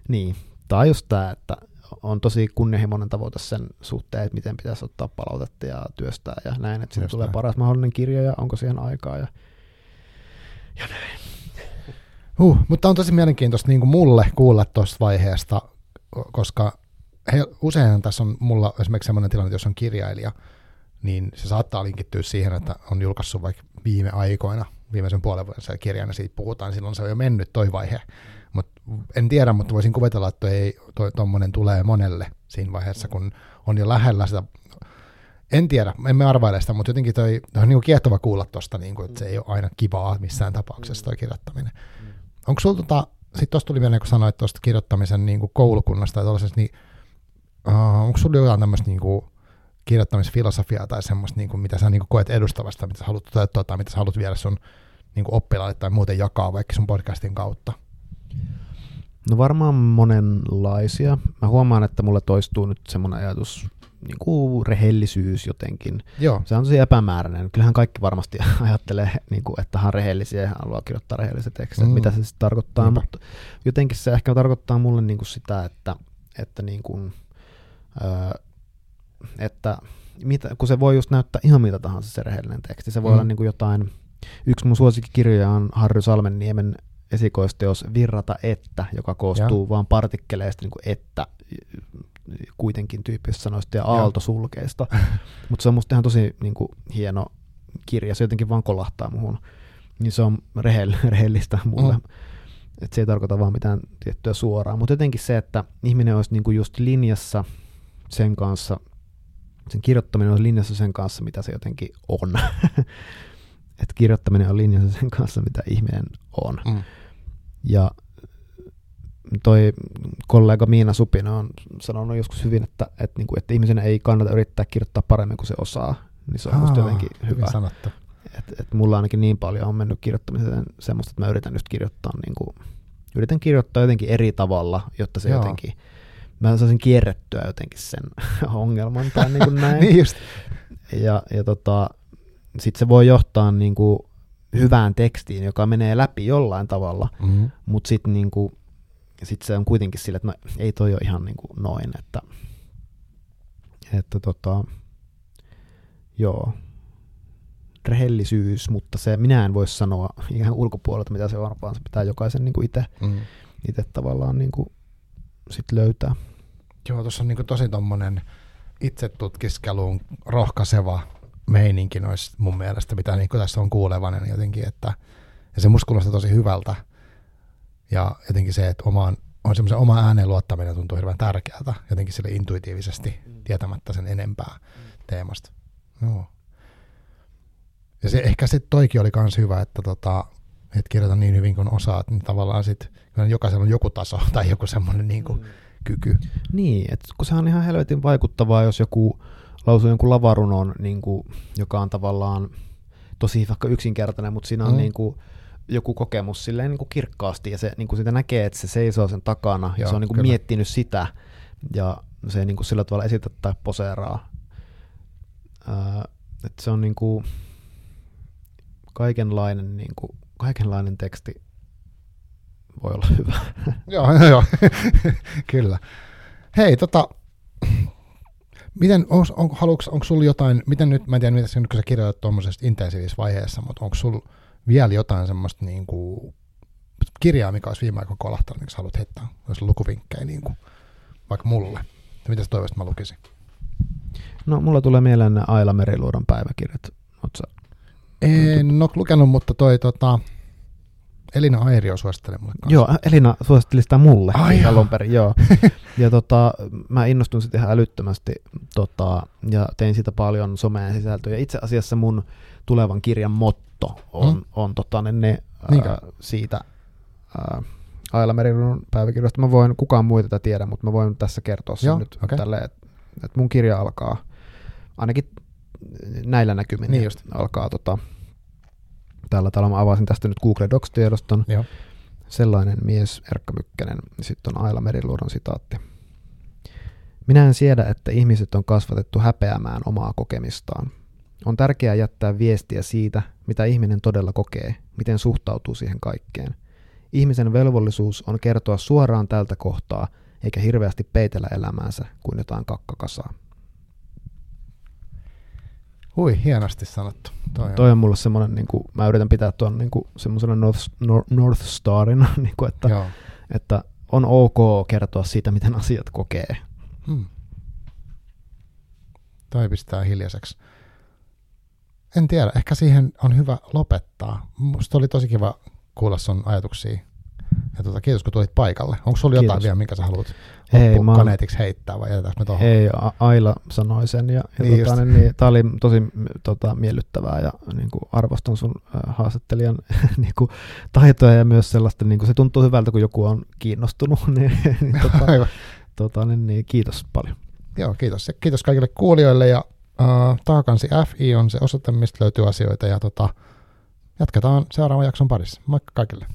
B: niin, tai just tämä, että on tosi kunnianhimoinen tavoite sen suhteen, että miten pitäisi ottaa palautetta ja työstää ja näin, että siitä tulee paras mahdollinen kirja ja onko siihen aikaa ja, ja näin.
A: Huh, mutta on tosi mielenkiintoista niin kuin mulle kuulla tuosta vaiheesta, koska he, usein tässä on mulla esimerkiksi sellainen tilanne, jos on kirjailija, niin se saattaa linkittyä siihen, että on julkaissut vaikka viime aikoina, viimeisen puolen vuoden se kirjan, ja siitä puhutaan, silloin se on jo mennyt toi vaihe. Mut en tiedä, mutta voisin kuvitella, että tuommoinen toi, tulee monelle siinä vaiheessa, kun on jo lähellä sitä en tiedä, emme arvaile sitä, mutta jotenkin toi, toi on niin kiehtova kuulla tuosta, niin että se ei ole aina kivaa missään tapauksessa toi kirjoittaminen. Onko sulla tota, sitten tuosta tuli vielä, kun sanoit tuosta kirjoittamisen niin kuin koulukunnasta tai tuollaisesta, niin uh, onko sulla jotain tämmöistä niin kuin, kirjoittamisfilosofiaa tai semmoista, niin kuin, mitä sä niin kuin, koet edustavasta, mitä sä haluat toteuttaa tai mitä sä haluat viedä sun niin kuin oppilaille tai muuten jakaa vaikka sun podcastin kautta?
B: No varmaan monenlaisia. Mä huomaan, että mulle toistuu nyt semmoinen ajatus niin kuin rehellisyys jotenkin. Joo. Se on tosi epämääräinen. Kyllähän kaikki varmasti ajattelee, niin kuin, että hän on rehellisiä ja haluaa kirjoittaa rehellisiä tekstejä, mm. mitä se sitten tarkoittaa. Niinpä. Mutta jotenkin se ehkä tarkoittaa mulle niin kuin sitä, että, että, niin kuin, öö, että mitä, kun se voi just näyttää ihan mitä tahansa se rehellinen teksti. Se voi mm. olla niin kuin jotain, yksi mun suosikkikirjoja on Harry Salmenniemen esikoisteos Virrata että, joka koostuu ja. vaan partikkeleista niin kuin että kuitenkin tyyppisistä sanoista ja aaltosulkeista. Mutta se on musta ihan tosi niin kuin, hieno kirja, se jotenkin vaan kolahtaa muhun. Niin se on rehell, rehellistä mulle. Mm. Että se ei tarkoita vaan mitään tiettyä suoraa. Mutta jotenkin se, että ihminen olisi niin kuin just linjassa sen kanssa, sen kirjoittaminen on linjassa sen kanssa, mitä se jotenkin on. että kirjoittaminen on linjassa sen kanssa, mitä ihminen on. Mm. Ja toi kollega Miina Supina on sanonut joskus hyvin, että, että, niin kuin, että ihmisen ei kannata yrittää kirjoittaa paremmin kuin se osaa. Niin se on Aa, jotenkin hyvä. Sanottu. Et, et mulla ainakin niin paljon on mennyt kirjoittamiseen semmoista, että mä yritän just kirjoittaa, niin kuin, yritän kirjoittaa jotenkin eri tavalla, jotta se Joo. jotenkin, mä saisin kierrettyä jotenkin sen ongelman tai niin kuin näin. niin just. Ja, ja tota, sitten se voi johtaa niin kuin hyvään tekstiin, joka menee läpi jollain tavalla, mm-hmm. mutta sitten niin kuin, sitten se on kuitenkin sille, että no, ei toi ole ihan niin kuin noin, että, että tota, joo, rehellisyys, mutta se minä en voi sanoa ihan ulkopuolelta, mitä se on, vaan se pitää jokaisen niin itse mm. Ite tavallaan niin kuin sit löytää.
A: Joo, tuossa on niin tosi tommonen itsetutkiskeluun rohkaiseva meininki noissa mun mielestä, mitä niin tässä on kuulevainen jotenkin, että ja se musta kuulostaa tosi hyvältä, ja jotenkin se, että omaan, on semmoisen oma ääneen luottaminen tuntuu hirveän tärkeältä, jotenkin sille intuitiivisesti, mm. tietämättä sen enempää mm. teemasta. Joo. Ja se, ehkä se toikin oli myös hyvä, että tota, et kirjoita niin hyvin kuin osaat, niin tavallaan sit, jokaisella on joku taso tai joku semmoinen niin kuin, mm. kyky.
B: Niin, että kun se on ihan helvetin vaikuttavaa, jos joku lausuu jonkun lavarunon, niin kuin, joka on tavallaan tosi vaikka yksinkertainen, mutta siinä on mm. niin kuin, joku kokemus silleen niin kuin kirkkaasti ja se niin kuin sitä näkee, että se seisoo sen takana Joo, ja se on niin kuin miettinyt sitä ja se ei niin kuin sillä tavalla esitä tai poseeraa. Ää, että se on niin kuin kaikenlainen, niin kuin, kaikenlainen teksti voi olla hyvä.
A: joo, joo, kyllä. Hei, tota, miten, on, on, haluuks, onko sulla jotain, miten nyt, mä en tiedä, mitä sä, nyt kun sä kirjoitat tuommoisesta intensiivisessä vaiheessa, mutta onko sulla vielä jotain semmoista niin kuin, kirjaa, mikä olisi viime aikoina kolahtanut, mikä haluat heittää, jos lukuvinkkejä niin kuin, vaikka mulle. Mitä sä toivoisit, mä lukisin?
B: No, mulla tulee mieleen ne Aila Meriluodon päiväkirjat. Oletko
A: en ole lukenut, mutta toi tota, Elina Airio suositteli mulle kanssa.
B: Joo, Elina suositteli sitä mulle Ai alun perin, joo. ja tota, mä innostun sitten ihan älyttömästi tota, ja tein siitä paljon someen sisältöjä. Itse asiassa mun tulevan kirjan motto on, mm. on tota, ne, ne ää, siitä ää, Aila Merilun päiväkirjoista. Mä voin, kukaan muu tätä tiedä, mutta mä voin tässä kertoa sen Joo, nyt okay. tälleen, että et mun kirja alkaa, ainakin näillä näkymin niin just. alkaa tota, tällä tavalla. Mä avasin tästä nyt Google Docs-tiedoston. Joo. Sellainen mies, Erkka Mykkänen. Sitten on Aila Meriluodon sitaatti. Minä en siedä, että ihmiset on kasvatettu häpeämään omaa kokemistaan. On tärkeää jättää viestiä siitä, mitä ihminen todella kokee, miten suhtautuu siihen kaikkeen. Ihmisen velvollisuus on kertoa suoraan tältä kohtaa, eikä hirveästi peitellä elämäänsä kuin jotain kakkakasaa.
A: Hui, hienosti sanottu.
B: Toi on, toi on mulle semmoinen, niin kuin, mä yritän pitää tuon niin semmoisena North, North, North Starina, niin kuin, että, Joo. että on ok kertoa siitä, miten asiat kokee. Hmm.
A: Toi pistää hiljaiseksi. En tiedä, ehkä siihen on hyvä lopettaa. Musta oli tosi kiva kuulla sun ajatuksia ja tuota, kiitos, kun tulit paikalle. Onko sulla kiitos. jotain vielä, minkä sä haluat loppukaneetiksi heittää vai jätetäänkö me tuohon?
B: Ei, Aila sanoi sen. Ja, ja niin tota, niin, niin, tämä oli tosi tota, miellyttävää ja niin kuin, arvostan sun äh, haastattelijan niin kuin, taitoja ja myös sellaista, niin kuin, se tuntuu hyvältä, kun joku on kiinnostunut. niin, niin, tota, tota, niin, niin, kiitos paljon.
A: Joo, kiitos. Ja kiitos kaikille kuulijoille ja uh, Taakansi FI on se osoite, mistä löytyy asioita ja tota, jatketaan seuraavan jakson parissa. Moikka kaikille.